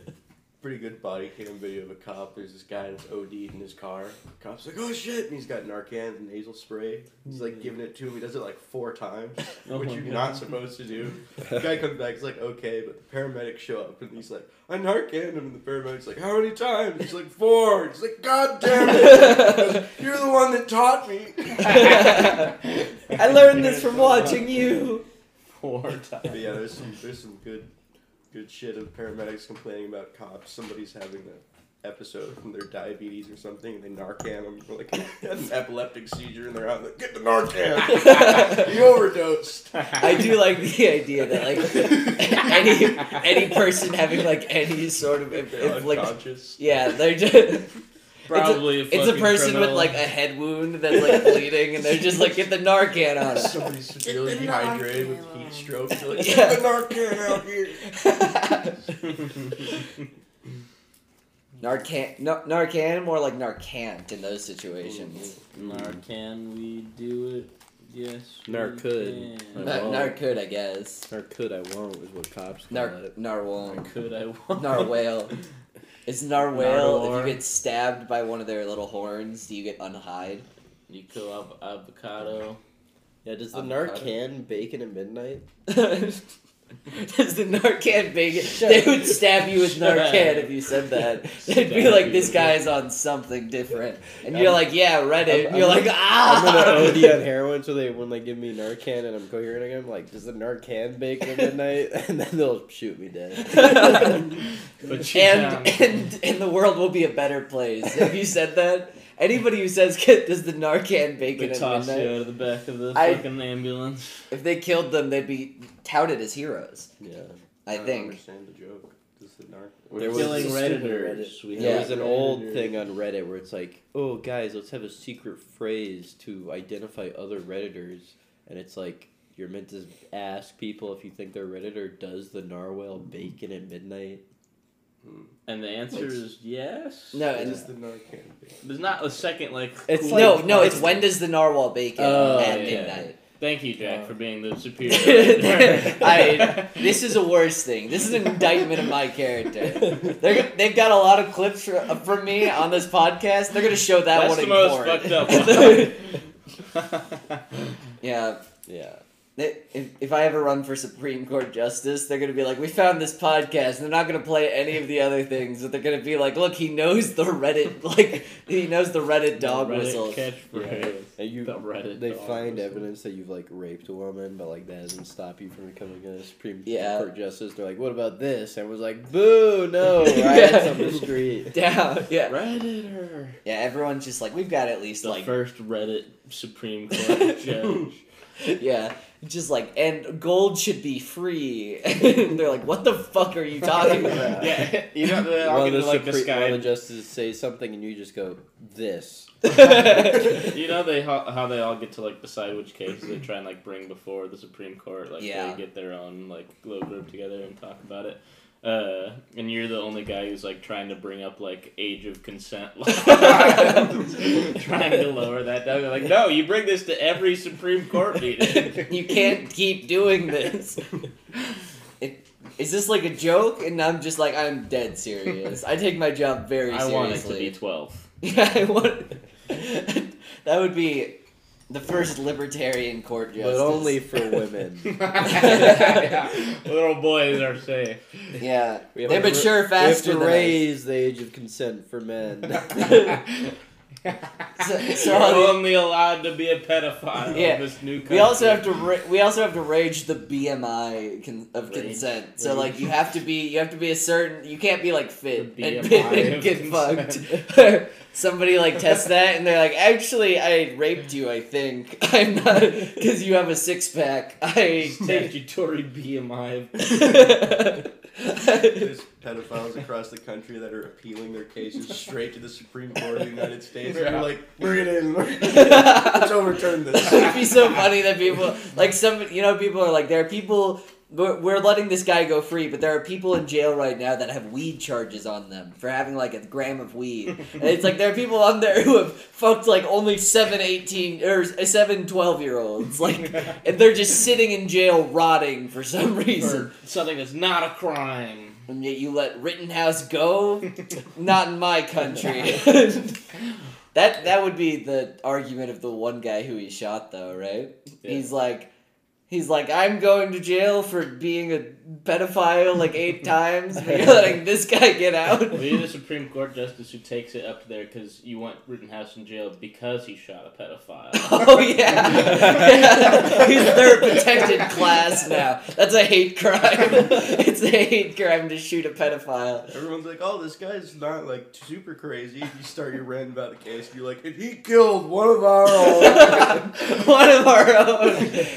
pretty good body cam video of a cop. There's this guy that's OD'd in his car. The cop's like, oh shit! And he's got Narcan and nasal spray. He's like giving it to him. He does it like four times, Oh which you're God. not supposed to do. The guy comes back, he's like, okay, but the paramedics show up and he's like, I Narcan him. And the paramedic's like, how many times? He's like, four. He's like, god damn it! You're the one that taught me. I learned this from watching you. Four times. But yeah, there's some there's some good good shit of paramedics complaining about cops. Somebody's having an episode from their diabetes or something, and they Narcan them for like had an epileptic seizure, and they're out like, get the Narcan. you overdosed. I do like the idea that like any any person having like any sort of if, like unconscious. yeah they're just Probably it's a fucking person with like a head wound that's like bleeding and they're just like get the Narcan on it. Somebody's severely dehydrated with heat stroke. They're like, Yeah. get the Narcan out here. Narcan, no, Narcan, more like Narcant in those situations. Narcan, we do it. Yes. we Narcould. can. Nar- won't. I guess. or could I won't is what cops call Nar it. narwhal. Narcould I want? Narwhale. Is narwhal if you get stabbed by one of their little horns, do you get unhide? You kill av- avocado. Yeah, does the Avocado. Narcan bacon at midnight? Does the Narcan bacon? They would stab you with Narcan if you said that. They'd be like, "This guy's on something different," and you're like, "Yeah, Reddit." And you're I'm- like, "Ah." I'm gonna OD on heroin, so they when they give me Narcan and I'm coherent again, I'm like, does the Narcan bacon at midnight? And then they'll shoot me dead. But and and and the world will be a better place if you said that. Anybody who says does the Narcan They bacon at toss you out of the back of the I- fucking ambulance. if they killed them, they'd be touted as heroes. yeah. I don't think. understand the joke. Does the narc? There was killing a redditors. We Yeah. There was an old thing on Reddit where it's like, oh guys, let's have a secret phrase to identify other Redditors, and it's like you're meant to ask people if you think they're Redditor, does the narwhal bacon at midnight? And the answer is yes. No, What and is the Narcan bacon? There's not a second like. It's cool- no, like- no, it's when does the narwhal bacon Oh, at yeah. midnight? Thank you, Jack, for being the superior. I this is a worse thing. This is an indictment of my character. They're, they've got a lot of clips for, uh, from me on this podcast. They're gonna show that That's one the in most court. fucked up one. yeah. Yeah. They- If, if I ever run for Supreme Court Justice, they're gonna be like, "We found this podcast." And they're not gonna play any of the other things, but they're gonna be like, "Look, he knows the Reddit, like he knows the Reddit dog Reddit whistle." Catchphrase. And you, The Reddit they dog find whistle. evidence that you've like raped a woman, but like that doesn't stop you from becoming a Supreme Yeah. Court justice. They're like, what about this? And was like, boo, no, Yeah. riots on the street. Down, yeah, Redditor. yeah. Everyone's just like, "We've got at least The like first Reddit Supreme Court judge. Yeah, just like, and gold should be free. and they're like, what the fuck are you talking about? yeah, you know, they're One all the, gonna like this Supreme- one guy. of the justices say something, and you just go, this. You know they how, how they all get to like decide which cases they try and like bring before the Supreme Court. Like Yeah. they get their own like little group together and talk about it. Uh, and you're the only guy who's like trying to bring up like age of consent, trying to lower that down. They're like, no, you bring this to every Supreme Court meeting. you can't keep doing this. It, is this like a joke? And I'm just like, I'm dead serious. I take my job very I seriously. want it to be twelve. Yeah, I want. that would be the first libertarian court justice. But only for women. Little boys are safe. Yeah, We have they to ra- mature We have to raise the age of consent for men. So- You're so on the- only allowed to be a pedophile Yeah. in this new country. We also have to ra- we also have to rage the BMI con- of Rage. consent. So Rage. like you have to be you have to be a certain you can't be like fit The and, BMI and of get consent. fucked. Somebody like tests that and they're like, actually, I raped you. I think I'm not because you have a six pack. I statutory BMI. There's pedophiles across the country that are appealing their cases straight to the Supreme Court of the United States. And Yeah. you're like, bring it in. Let's overturn this. It'd be so funny that people like some you know people are like there are people we're, we're letting this guy go free but there are people in jail right now that have weed charges on them for having like a gram of weed and it's like there are people on there who have fucked like only 7 18 or 7 12 year olds like and they're just sitting in jail rotting for some reason For something that's not a crime. And yet you let Rittenhouse go? Not in my country. That that would be the argument of the one guy who he shot though right? Yeah. He's like, he's like, I'm going to jail for being a pedophile like eight times, but you're letting this guy get out. We need a Supreme Court justice who takes it up there because you want Rittenhouse in jail because he shot a pedophile. Oh yeah. yeah, he's their protected class now. That's a hate crime. It's a hate crime to shoot a pedophile. Everyone's like, oh, this guy's not like super crazy. You start your rant about the case, and you're like, and he killed one of our own. one of our own.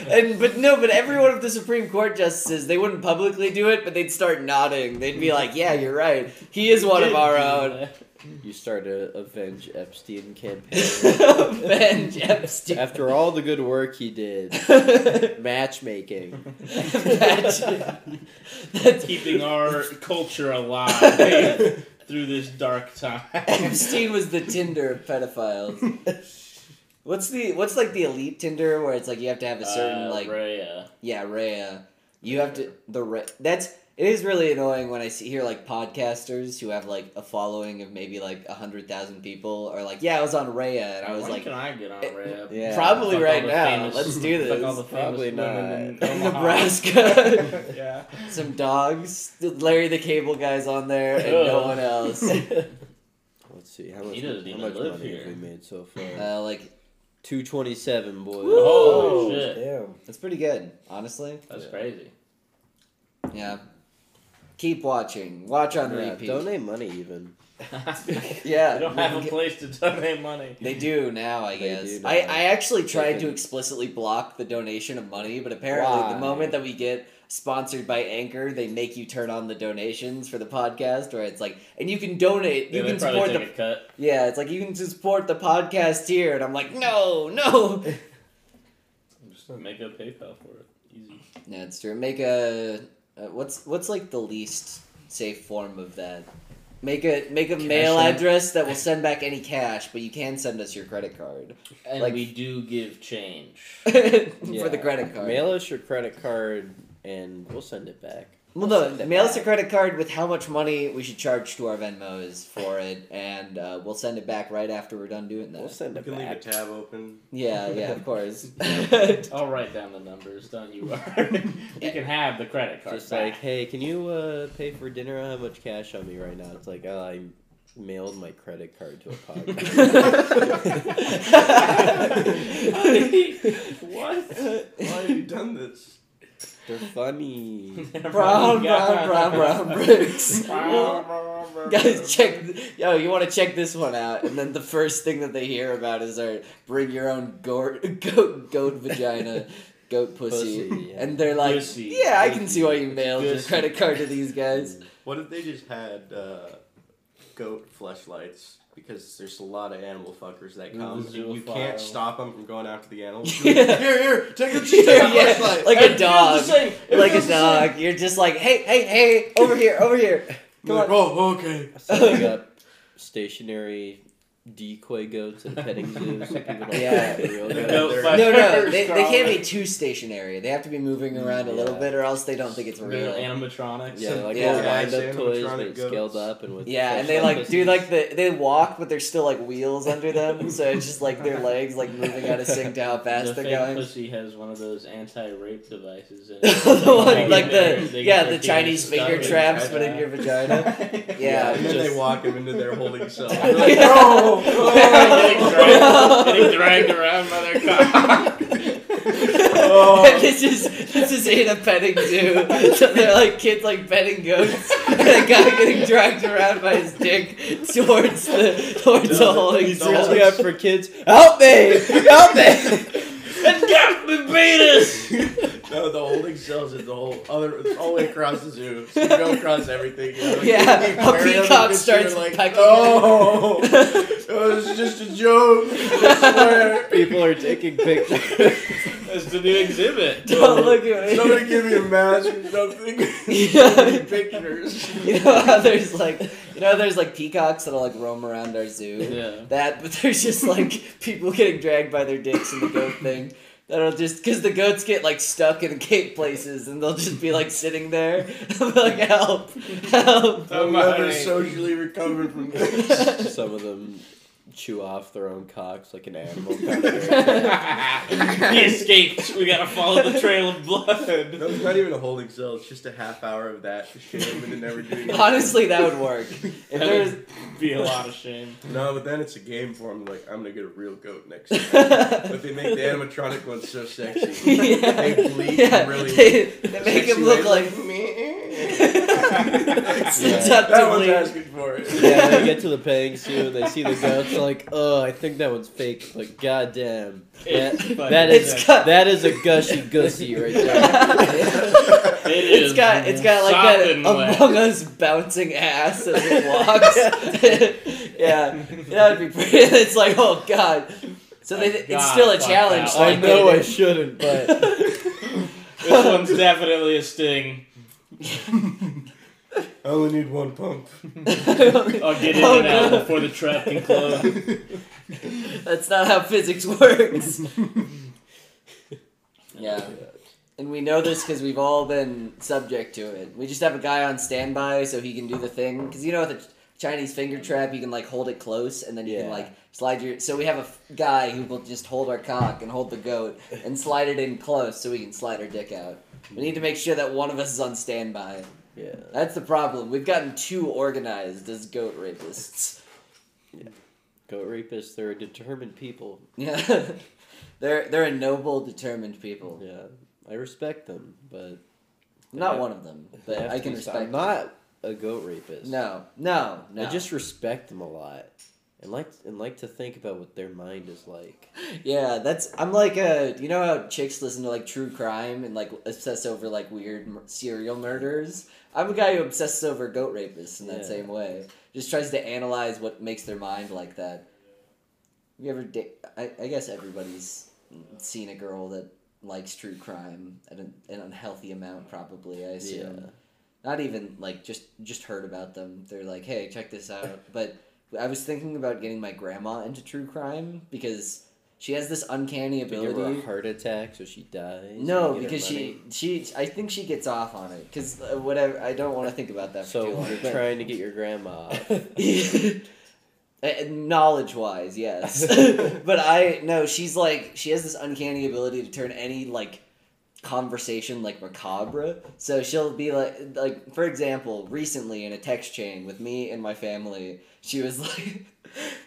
And but no, but every one of the Supreme Court justices, they wouldn't publicly do it, but they'd start nodding. They'd be like, "Yeah, you're right. He is one of our own." You start a avenge Epstein campaign. Avenge Epstein. After all the good work he did, matchmaking. Imagine. That's Keeping our culture alive through this dark time. Epstein was the Tinder of pedophiles. What's the what's like the elite Tinder where it's like you have to have a certain Uh, like Raya. yeah Raya. You have to the Raya. That's it is really annoying when I see hear like podcasters who have like a following of maybe like a hundred thousand people are like yeah I was on Raya and I was when like can I get on it- Raya? Yeah. probably Fuck all right now famous- let's do this Fuck all the famous Probably not. in in Nebraska. yeah. Some dogs. Larry the Cable Guy's on there and no one else. Let's see how much. He how much live money here. have we made so far? Uh, like Two twenty-seven, boys. Oh, shit. Damn. that's pretty good, honestly. That's Yeah. crazy. Yeah. Keep watching. Watch on Yeah, repeat. donate money even. Yeah, They don't have a place to donate money. They do now, I They guess. do now. I, I actually tried They to can- explicitly block the donation of money, but apparently Why? the moment that we get sponsored by Anchor, they make you turn on the donations for the podcast, where it's like, and you can donate, you Yeah, can support the cut. yeah, it's like you can support the podcast here, and I'm like, no, no. I'm just gonna make a PayPal for it. Easy. Yeah, it's true. Make a uh, what's what's like the least safe form of that. Make a make a mail App. address that will send back any cash, but you can send us your credit card And Like- we do give change. for the credit card. Mail us your credit card, and we'll send it back. well, We'll no, send mail us a credit card with how much money we should charge to our Venmos for it, and uh, we'll send it back right after we're done doing that. We'll that. send You it can leave a tab open. Yeah, yeah, of course. I'll write down the numbers. Don't you worry. you can have the credit card. Just back. like, hey, can you uh, pay for dinner? I have much cash on me right now. It's like, oh, I mailed my credit card to a podcast. what? Why have you done this? They're funny. brown, brown, brown, brown bricks. Brown, brown, brown, Guys, check. Yo, you want to check this one out, and then the first thing that they hear about is our bring your own goat, goat, goat vagina, goat pussy, Pussy, yeah. and they're like, Pussy. yeah, I can see why you mailed your credit card to these guys. What if they just had uh, goat fleshlights? Because there's a lot of animal fuckers that come. and you can't stop them from going after the animals. Yeah. Here, here, take a Yeah, cheek. yeah, like a dog, feels the same. It like a feels same. dog. You're just like, hey, hey, hey, over here, over here. Come on. oh, okay. Setting up stationary decoy goats at a petting zoo so people don't Yeah. they're real goat No, No, no, they, they can't be too stationary. They have to be moving mm, around a little Yeah. bit, or else they don't think it's They're real. animatronics. Yeah, they're like Yeah. little wind up toys, but goats. scaled up and with Yeah, and they fleshlight like do like the they walk, but there's still like wheels under them, so it's just like their legs like moving out of sync to how The fast they're fake going. pussy has one of those anti-rape devices. In the one like get their- the yeah the Chinese finger traps, in but in your vagina. Yeah. Yeah, and then just- they walk them into their holding cell. Yeah. They're like, no! getting, dragged, getting dragged around by their cock. Oh. this is this is in a petting zoo. So they're like kids like petting goats, and a guy getting dragged around by his dick towards the towards the holding He's cell. reaching out for kids. Help me! Help me! And got me penis! No, the holding cells is the whole other, it's all the way across the zoo. So you go across everything. You know, like, Yeah, the a peacock starts like, pecking Oh, it was just a joke. I swear. People are taking pictures. That's the new exhibit. Don't look at me. Somebody give me a mask or something. Yeah. Pictures. You know how there's like you know there's like peacocks that'll like roam around our zoo. Yeah. That, but there's just like people getting dragged by their dicks in the goat thing. That'll just because the goats get like stuck in gate places and they'll just be like sitting there. They'll like, help, help. I'm never socially recovered from this. Some of them chew off their own cocks like an animal. Kind of he escaped. We gotta follow the trail of blood. No, it's not even a holding cell. It's just a half hour of that shame and never doing it. Honestly, that would work. If That there's would be a lot of shame. No, but then it's a game for them. Like, I'm gonna get a real goat next time. but they make the animatronic ones so sexy. yeah, They bleed yeah, really they, they make sexy him look ways, like. me. Yeah. That one's asking for it. yeah, they get to the petting zoo they see the goats. They're like, oh, I think that one's fake. but goddamn, that, It's fucking that is It's got- that is a gushy gussy right there. It It's is got it's got like that sopping wet. Among Us bouncing ass as it walks. yeah, that'd be pretty. It's like oh god. So they, I it's still a fuck challenge. that so I they know I shouldn't, but This one's definitely a sting. I only need one pump. I'll get in Oh, and out no. before the trap can close. That's not how physics works. yeah. And we know this because we've all been subject to it. We just have a guy on standby so he can do the thing. Because you know, with the Chinese finger trap, you can like hold it close and then you can like slide your. So we have a f- guy who will just hold our cock and hold the goat and slide it in close so we can slide our dick out. We need to make sure that one of us is on standby. Yeah. That's the problem. We've gotten too organized as goat rapists. Yeah. Goat rapists, they're a determined people. Yeah. they're they're a noble, determined people. Yeah, I respect them, but not Yeah. one of them, but I can respect. I'm not a goat rapist. No, no, no. I just respect them a lot, and like and like to think about what their mind is like. yeah, that's. I'm like uh, a. You know how chicks listen to like true crime and like obsess over like weird serial murders. I'm a guy who obsesses over goat rapists in that Yeah. same way. Just tries to analyze what makes their mind like that. Have you ever? Da- I, I guess everybody's seen a girl that likes true crime at an, an unhealthy amount, probably. I assume. Yeah. not even like just just heard about them they're like hey check this out but i was thinking about getting my grandma into true crime because she has this uncanny They give her a ability heart attack, so she dies. no and get her because she she i think she gets off on it because uh, whatever i don't want to think about that for So too long you're but- trying to get your grandma. off. knowledge wise yes but i no she's like she has this uncanny ability to turn any like conversation like macabre so she'll be like like for example recently in a text chain with me and my family she was like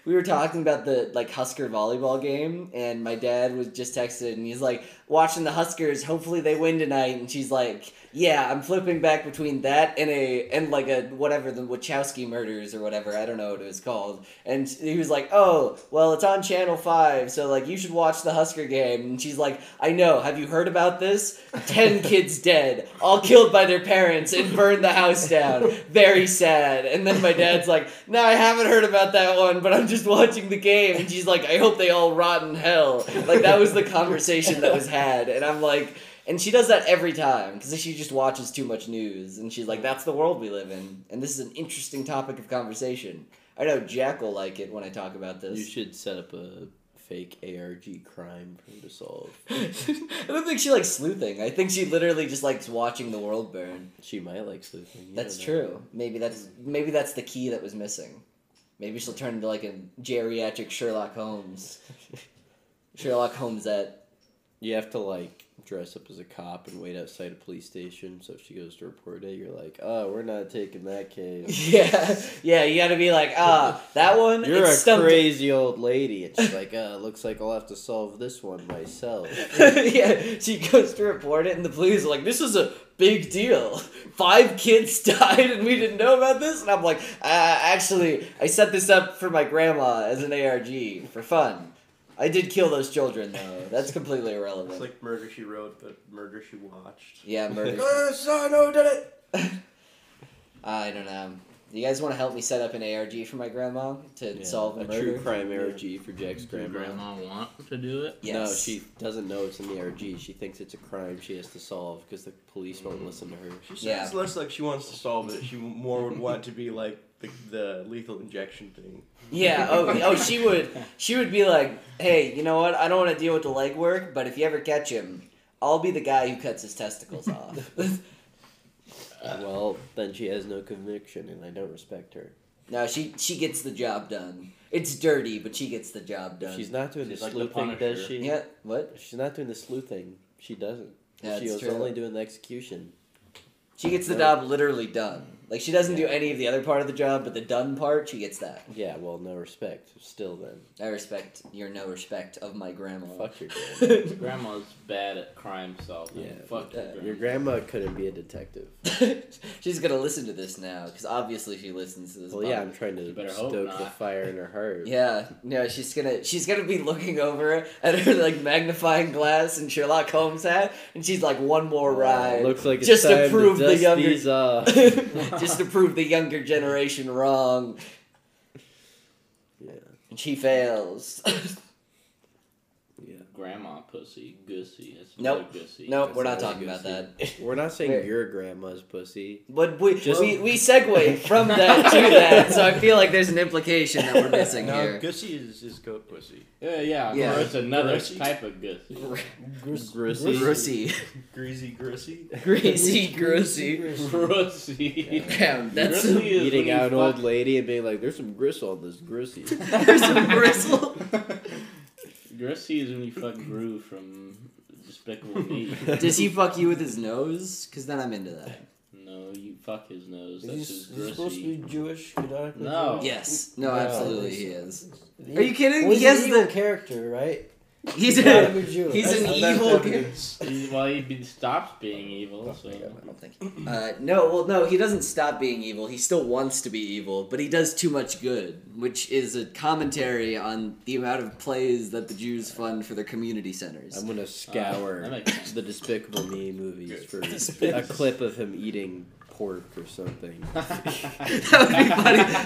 we were talking about the like husker volleyball game and my dad was just texted and he's like watching the huskers hopefully they win tonight. And she's like yeah i'm flipping back between that and a and like a whatever the wachowski murders or whatever i don't know what it was called. And he was like oh well it's on channel 5 so like you should watch the husker game. And she's like i know have you heard about this? 10 kids dead all killed by their parents and burned the house down. Very sad. And then my dad's like no i haven't heard about that one but i'm just watching the game and she's like i hope they all rot in hell like that was the conversation that was had and i'm like and she does that every time because she just watches too much news and she's like that's the world we live in and this is an interesting topic of conversation i know jack will like it when i talk about this you should set up a fake ARG crime for him to solve. I don't think she likes sleuthing. I think she literally just likes watching the world burn. She might like sleuthing. you That's true. Maybe that's maybe that's the key that was missing. Maybe she'll turn into like a geriatric Sherlock Holmes. Sherlock Holmes at You have to like dress up as a cop and wait outside a police station. So if she goes to report it, you're like, oh, we're not taking that case. Yeah, yeah, you gotta be like, ah, that one. You're it's a stumped- crazy old lady. And she's like, uh, looks like I'll have to solve this one myself. yeah, she goes to report it, and the police are like, "This is a big deal. Five kids died, and we didn't know about this." And I'm like, uh, "Actually, I set this up for my grandma as an ARG for fun. I did kill those children, though. That's completely irrelevant." It's like Murder She Wrote, but Murder She Watched. yeah, murder. Uh, son, who did it? I don't know. You guys want to help me set up an ARG for my grandma to Yeah, solve a, a murder? true crime ARG for Jack's Does your grandma. grandma want to do it? Yes. No, she doesn't know it's in the ARG. She thinks it's a crime she has to solve because the police won't mm. listen to her. She sounds Yeah. less like she wants to solve it. She more would want to be like the, the lethal injection thing. Yeah. Oh, oh, she would. She would be like, "Hey, you know what? I don't want to deal with the legwork, but if you ever catch him, I'll be the guy who cuts his testicles off." well, then she has no conviction, and I don't respect her. no, she she gets the job done. It's dirty, but she gets the job done. She's not doing She's the like the sleuthing, does Punisher. she? yeah. What? She's not doing the sleuthing. She doesn't. That's she was true. only doing the execution. She gets the job literally done. Like she doesn't do any of the other part of the job, but the done part, she gets that. Yeah, well, no respect. Still, then. I respect your no respect of my grandma. Fuck your grandma. Grandma's bad at crime solving. Yeah, Fuck your uh, grandma. your grandma couldn't be a detective. She's gonna listen to this now because obviously she listens to this. Well, yeah. I'm trying to You better hope stoke the fire in her heart. Yeah, no, she's gonna she's gonna be looking over at her like magnifying glass and Sherlock Holmes hat, and she's like, one more ride, Looks like it's Just to prove to the younger- these off. Just to prove the younger generation wrong, yeah, and she fails. yeah. Grandma pussy, gussy. It's Nope. really gussy. nope, That's we're not not talking good about that. We're not saying Where? your grandma's pussy. But we Just- we, we segue from that to that, so I feel like there's an implication that we're missing No, here. Gussie is, is goat pussy. Yeah, yeah. Yeah. Or it's another Gussy? type of gussy. Grissy. Grussy, Greasy Grissy. greasy, grussy. Grussy. Damn, that's Grussy Eating out an old lady and being like, "There's some gristle on this grissy." there's some bristle. Grussy is when you fuck Gru from Despicable Me. Does he fuck you with his nose? Because then I'm into that. no, you fuck his nose. Is That's he, his is he supposed to be Jewish? canonically No. Jewish? Yes. No, No. absolutely he is. He- Are you kidding? Well, he's He has an evil the- character, right? He's He's gotta a, be Jewish. he's an That's- that's evil. evidence. He- well, he be, stops being evil, so. I don't think. Uh, no, well, no, he doesn't stop being evil. He still wants to be evil, but he does too much good, which is a commentary on the amount of plays that the Jews fund for their community centers. I'm gonna scour that makes sense. the Despicable Me movies for a clip of him eating pork or something. that would be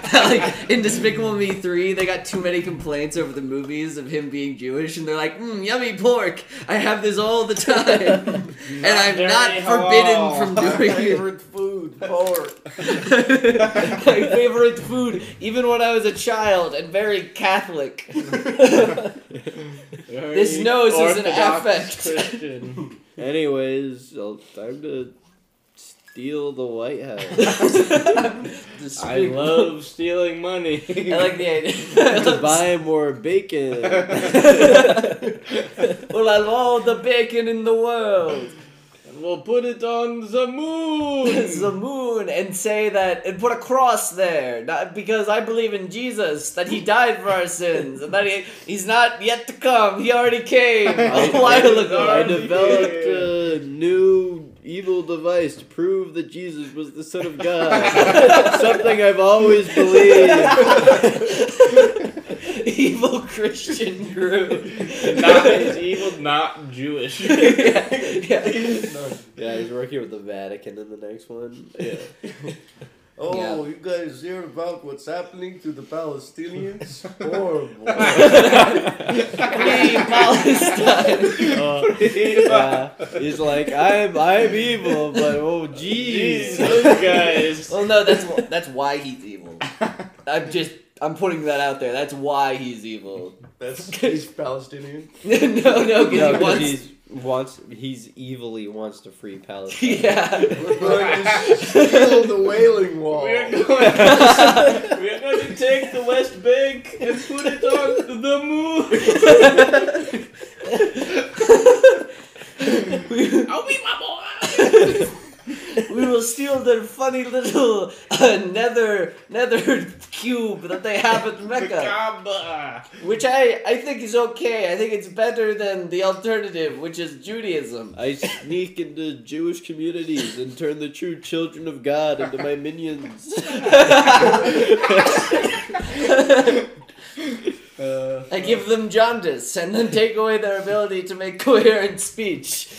funny. like in Despicable Me three, they got too many complaints over the movies of him being Jewish, and they're like, mm, "Yummy pork! I have this all the time, and I'm not forbidden halal." from doing it." Favorite food, pork. My favorite food, even when I was a child and very Catholic. This nose is an Orthodox affect. Christian. Anyways, well, time to steal the White House. I love stealing money. I like the idea. to buy more bacon. well, I love the bacon in the world. And we'll put it on the moon. the moon and say that and put a cross there not because I believe in Jesus that he died for our sins and that he, he's not yet to come he already came a while ago I developed a new evil device to prove that Jesus was the Son of God. Something I've always believed. evil Christian group not he's evil, not Jewish. yeah, yeah. Yeah, he's working with the Vatican in the next one. Yeah. Oh, Yeah. you guys hear about what's happening to the Palestinians? Horrible. Free Palestine Uh, yeah. He's like, I'm I'm evil, but oh Jeez, jeez. those guys. well no that's that's why he's evil I'm just I'm putting that out there that's why he's evil That's he's Palestinian. no no because No, he 'cause wants he's wants he's evilly wants to free Palestine. Yeah, we're going to steal the Wailing Wall. We are going to, we are going to take the West Bank and put it on the moon. I'll be my boy build their funny little uh, nether nether cube that they have at Mecca, which I I think is okay. I think it's better than the alternative, which is Judaism. I sneak into Jewish communities and turn the true children of God into my minions. Uh, I give them jaundice and then take away their ability to make coherent speech.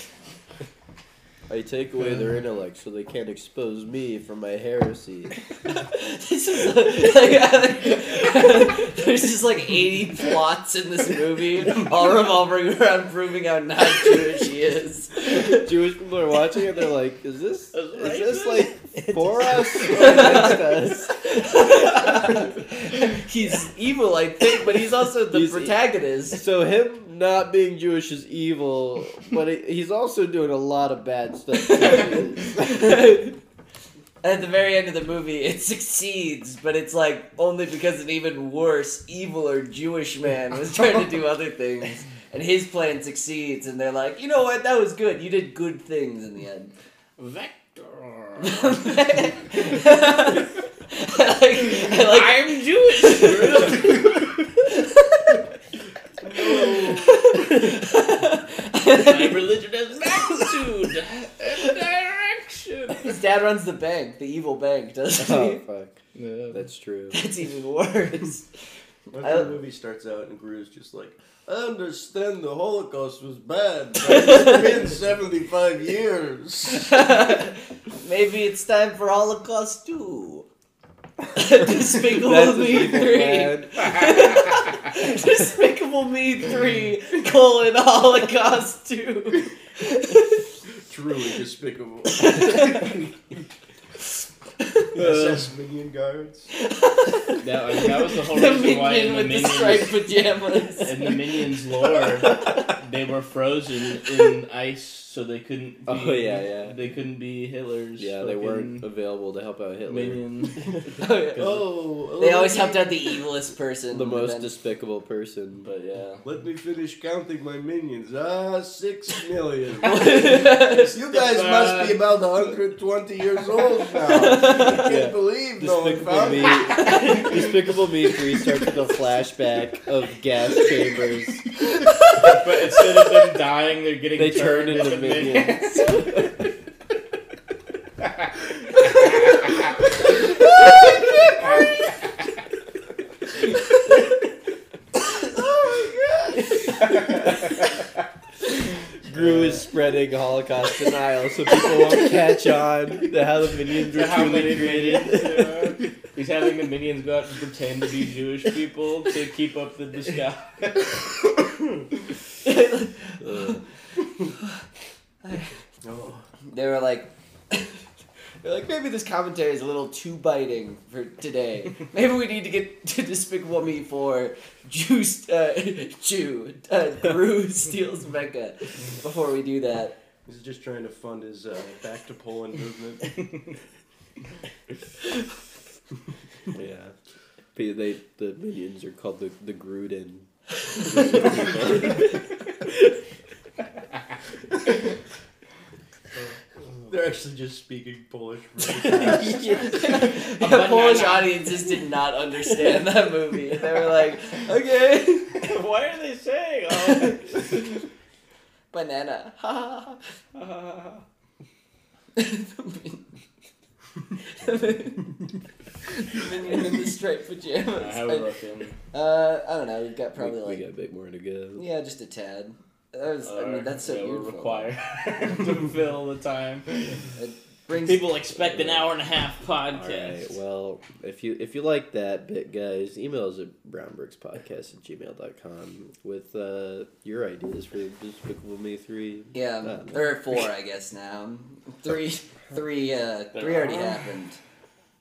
I take away their intellect so they can't expose me for my heresy. this is like, there's just like 80 plots in this movie, all revolving around proving how not Jewish he is. Jewish people are watching it. They're like, "Is this is this like for us or against us?" he's evil, I think, but he's also the He's- protagonist. So him not being Jewish is evil, but he, he's also doing a lot of bad stuff. At the very end of the movie, it succeeds, but it's like only because an even worse, evil or Jewish man was trying to do other things, and his plan succeeds, and they're like, you know what, that was good. You did good things in the end. Vector. I like, I like, I'm Jewish. My religion has magnitude and direction. his dad runs the bank, the evil bank, doesn't oh he? fuck, Yeah. that's true. That's even worse. What I- if the movie starts out and Gru's just like, I understand the Holocaust was bad, but it's been 75 years. Maybe it's time for Holocaust 2. Despicable Me 3. plan. Despicable Me 3 colon Holocaust 2. Truly despicable. SS um, Minion Guards. That, I mean, that was the whole the reason why minion in the with the minions, striped pajamas. in the minions lore, they were frozen in ice, so they couldn't. Be, Oh, yeah, yeah. They couldn't be Hitler's. Yeah, they weren't available to help out Hitler. Minion. Oh, yeah. Oh, They always helped out the evilest person. The most then- despicable person. But yeah. Let me finish counting my minions. Ah, six million. You guys must be about 120 years old now. I can't Yeah. believe no one Despicable found Me. me. Despicable Me 3 starts with a flashback of gas chambers. But instead of them dying, they're getting They turned turn into minions. Oh my god! Gru is spreading Holocaust denial so people won't catch on to how the minions were truly created. Minions there are. He's having the minions go out and pretend to be Jewish people to keep up the disguise. Ugh. Oh. they were like, they're like, maybe this commentary is a little too biting for today. Maybe we need to get to Despicable Me for Jew, uh, Jew, uh, Gru steals Mecca before we do that. He's just trying to fund his uh, back to Poland movement. Yeah. But They, the minions are called the, the Gruden. They're actually just speaking Polish really the Polish audiences did not understand that movie. They were like, okay, Why are they saying? Oh. banana. Ha ha ha. Minion in the striped pajamas. How we looking? Uh, I don't know. We've got probably we, like we got a bit more to go. yeah, just a tad. That was, I mean, that's so yeah, we're required to fill the time. It brings People expect an hour and a half Alright, podcast. well, if you if you like that bit, guys, email us at brownbrickspodcast at gmail.com with uh, your ideas for the Despicable Me 3. yeah, Uh, or four, I guess now. Three, three, uh, There three already are? happened.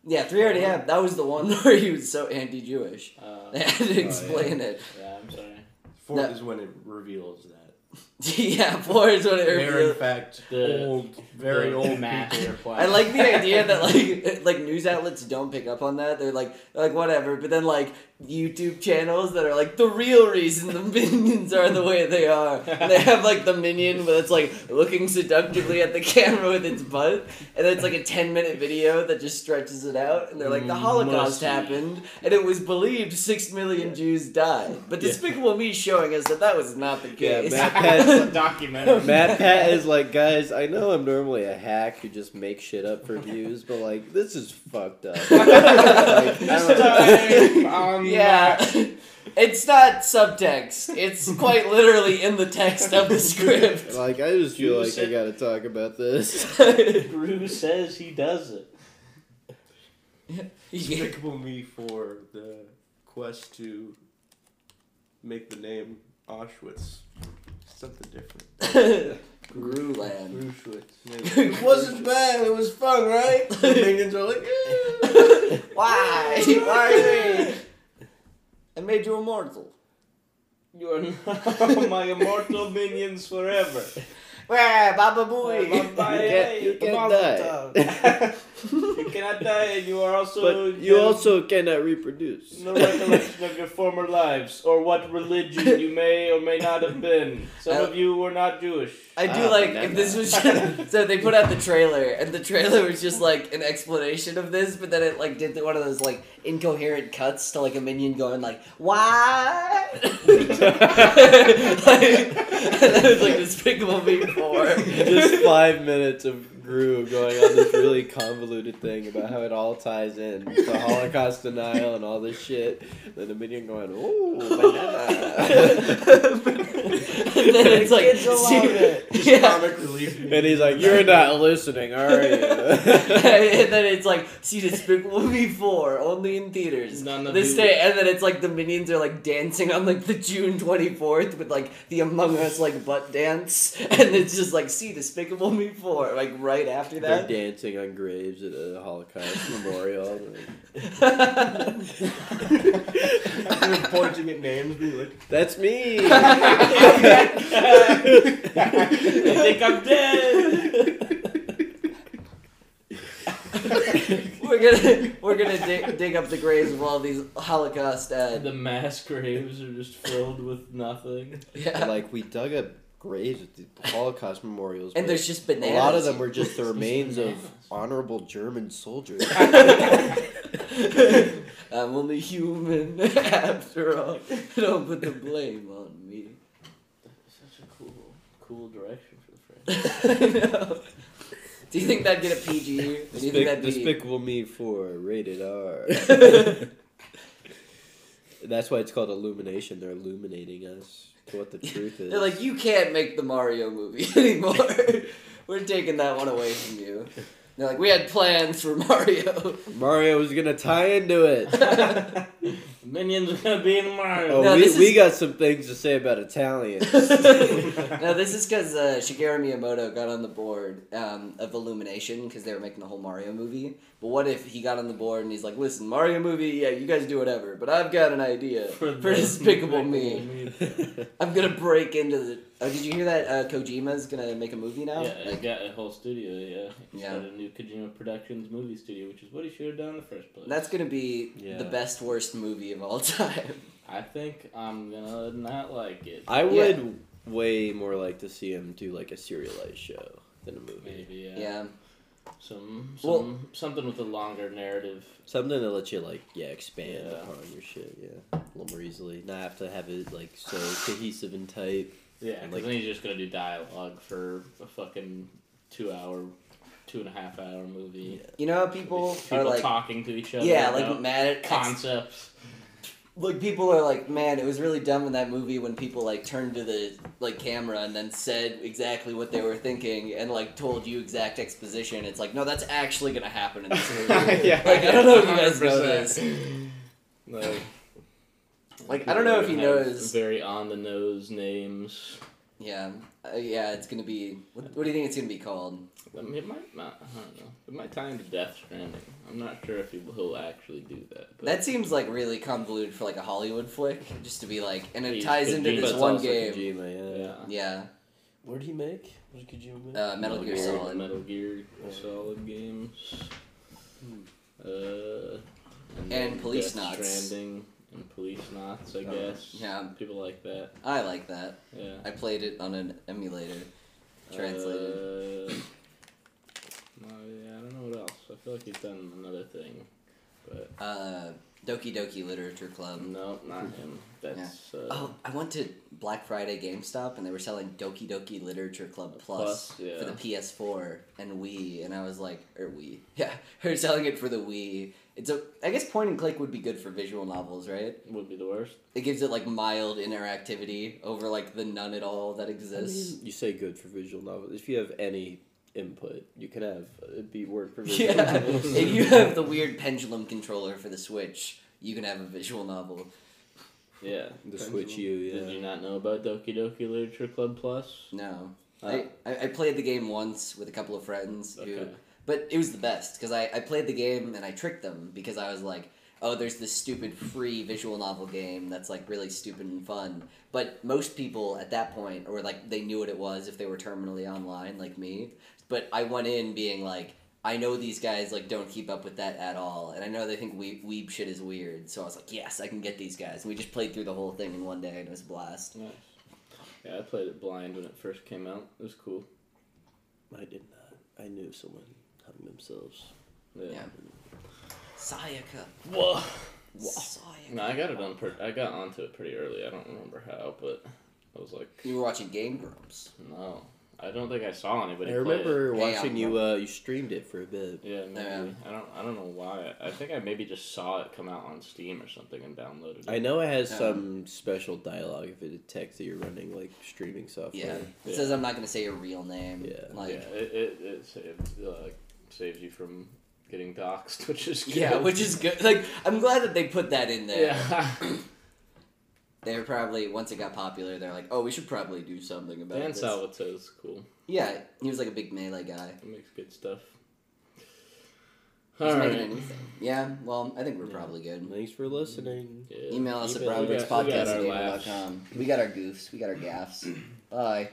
Yeah, three already happened. That was the one where he was so anti-Jewish. Uh, They had to explain it. yeah, I'm sorry. Fourth No. is when it reveals that. yeah, four is what it They're in fact The- old, very the old master people. plan. I like the idea that like like news outlets don't pick up on that. They're like they're like whatever, but then like YouTube channels that are like the real reason the minions are the way they are. And they have like the minion, that's like looking seductively at the camera with its butt, and then it's like a ten minute video that just stretches it out, and they're like the mm, Holocaust Musty. happened, and it was believed six million Jews died, but Yeah. Despicable Me showing us that that was not the Yeah, case. Matt Pat's documentary. Matt Pat is like, guys, I know I'm normally a hack who just makes shit up for views, but like, this is fucked up. Like, I don't- Time uh, um, on Yeah. Uh, it's not subtext. It's quite literally in the text of the script. like, I just feel You like I gotta talk about this. Gru says he does it. Despicable Me for the quest to make the name Auschwitz something different. Gruland. Auschwitz. It wasn't bad. It was fun, right? The minions are like, "Yeah." Why? Why me? I made you immortal. You are now my immortal minions forever. Wah, Baba Booey. bye, You can't- you can't die. Tov. you cannot die, and you are also. but you also cannot reproduce. No recollection of your former lives, or what religion you may or may not have been. Some of you were not Jewish. I do Ah, like nah, if this was just, so they put out the trailer and the trailer was just like an explanation of this, but then it like did one of those like incoherent cuts to like a minion going like why? like, and then it's like Despicable Me four. Just five minutes of Gru going on this really convoluted thing about how it all ties in the Holocaust denial and all this shit. Then the minion going, "Ooh, banana," and then it's like Kids will love it. yeah. Comic relief. and he's like, "You're not listening, are you?" and then it's like see Despicable Me four only in theaters None of this you- day, and then it's like the minions are like dancing on like the June twenty fourth with like the Among Us like butt dance, and it's just like see Despicable Me four like right after that. They're that. dancing on graves at a Holocaust memorial. They're pointing at names, being like, That's me. They think I'm dead. we're gonna we're gonna dig, dig up the graves of all these Holocaust. Uh, The mass graves are just filled with nothing. yeah, like we dug up graves at the Holocaust memorials, and there's just bananas. a lot of them were just the remains of honorable German soldiers. I'm only human after all. Don't put the blame on me. Such a cool, cool direction for the franchise. I know. Do you think that'd get a PG? Or do you think that'd be? Despicable Me for rated R. That's why it's called Illumination. They're illuminating us to what the truth is. They're like, you can't make the Mario movie anymore. We're taking that one away from you. They're like, we had plans for Mario. Mario was gonna tie into it. Minions are gonna be in Mario. Oh, No, we, this we got some things to say about Italians. no, this is because uh, Shigeru Miyamoto got on the board um, of Illumination because they were making the whole Mario movie. But what if he got on the board and he's like, listen, Mario movie, yeah, you guys do whatever, but I've got an idea for, the Despicable Me. Me. I'm gonna break into the. Oh, did you hear that? Uh, Kojima's gonna make a movie now. Yeah, he Like, got a whole studio. Yeah, he's Yeah. got a new Kojima Productions movie studio, which is what he should have done in the first place. that's gonna be Yeah. the best worst movie of all time. I think I'm gonna not like it. I would way more like to see him do like a serialized show than a movie. Maybe yeah. Yeah. Some some Well- something with a longer narrative. Something that lets you like yeah expand Yeah. upon your shit yeah a little more easily. Not have to have it like so cohesive and tight. Yeah, And, 'cause like- then he's just gonna do dialogue for a fucking two hour, two and a half hour movie. You know how people, People are like, talking to each other. yeah, like mad at concepts. Like people are like, man, it was really dumb in that movie when people like turned to the like camera and then said exactly what they were thinking and like told you exact exposition. It's like, no, that's actually gonna happen in this movie. yeah, Like I don't know if you guys know this. Like, Like I don't know if he knows. Very on the nose names. Yeah, uh, yeah, it's gonna be. What, what do you think it's gonna be called? I it might not. I don't know. It might tie into Death Stranding. I'm not sure if he will actually do that. But That seems like really convoluted for like a Hollywood flick, just to be like, and it He's ties into Kojima. But this it's one also game. Kojima, yeah. yeah. Yeah, What did he make? What did Kojima make? Uh, Metal Gear Solid. Metal Gear Solid games. Uh, And Police Death Knots. Stranding and Police Knots, I guess. yeah. People like that. I like that. Yeah. I played it on an emulator. Translated. Uh, no, yeah, I don't know what else. I feel like he's done another thing, but Uh, Doki Doki Literature Club. no, not him. That's uh, Oh, I went to Black Friday GameStop and they were selling Doki Doki Literature Club Plus, Plus, yeah. for the PS4 and Wii, and I was like, or Wii, yeah, they're selling it for the Wii. It's a, I guess point and click would be good for visual novels, right? Wouldn't be the worst. It gives it like mild interactivity over like the none at all that I exists. mean, you say good for visual novels. If you have any input, you can have it be work for visual yeah, novels. if you have the weird pendulum controller for the Switch, you can have a visual novel. Yeah. The Switch U, Yeah. Did you yeah. not know about Doki Doki Literature Club Plus? No, Uh, I, I I played the game once with a couple of friends who Okay. But it was the best because I, I played the game and I tricked them because I was like, oh, there's this stupid free visual novel game that's like really stupid and fun. But most people at that point, or like they knew what it was if they were terminally online like me. But I went in being like, I know these guys like don't keep up with that at all, and I know they think weeb, weeb shit is weird. So I was like, yes, I can get these guys. And we just played through the whole thing in one day, and it was a blast. Nice. Yeah, I played it blind when it first came out. It was cool. I did not. I knew someone hung themselves. Yeah. Yeah. Sayaka. Whoa. Sayaka. No, I got it on. Per- I got onto it pretty early. I don't remember how, but I was like, You were watching Game Grumps. no. I don't think I saw anybody. I play remember watching I'm- you. Uh, you streamed it for a bit. Yeah, maybe. Yeah. I don't. I don't know why. I think I maybe just saw it come out on Steam or something and downloaded it. I know it has Yeah. some special dialogue if it detects that you're running like streaming software. Yeah. It Yeah. says I'm not gonna say your real name. Yeah. Like yeah, it it, it saves, uh, saves you from getting doxxed, which is good. Yeah, which is good. Like I'm glad that they put that in there. yeah. They were probably once it got popular, they're like, oh, we should probably do something about it. Dan this. Salvato's cool. Yeah, he was like a big melee guy. He makes good stuff. He's All making right. anything. Yeah, well, I think we're Yeah. probably good. Thanks for listening. Yeah. Email us Email- at we got- we got our laughs. broadcastpodcast.com. We got our goofs. We got our gaffs. Bye.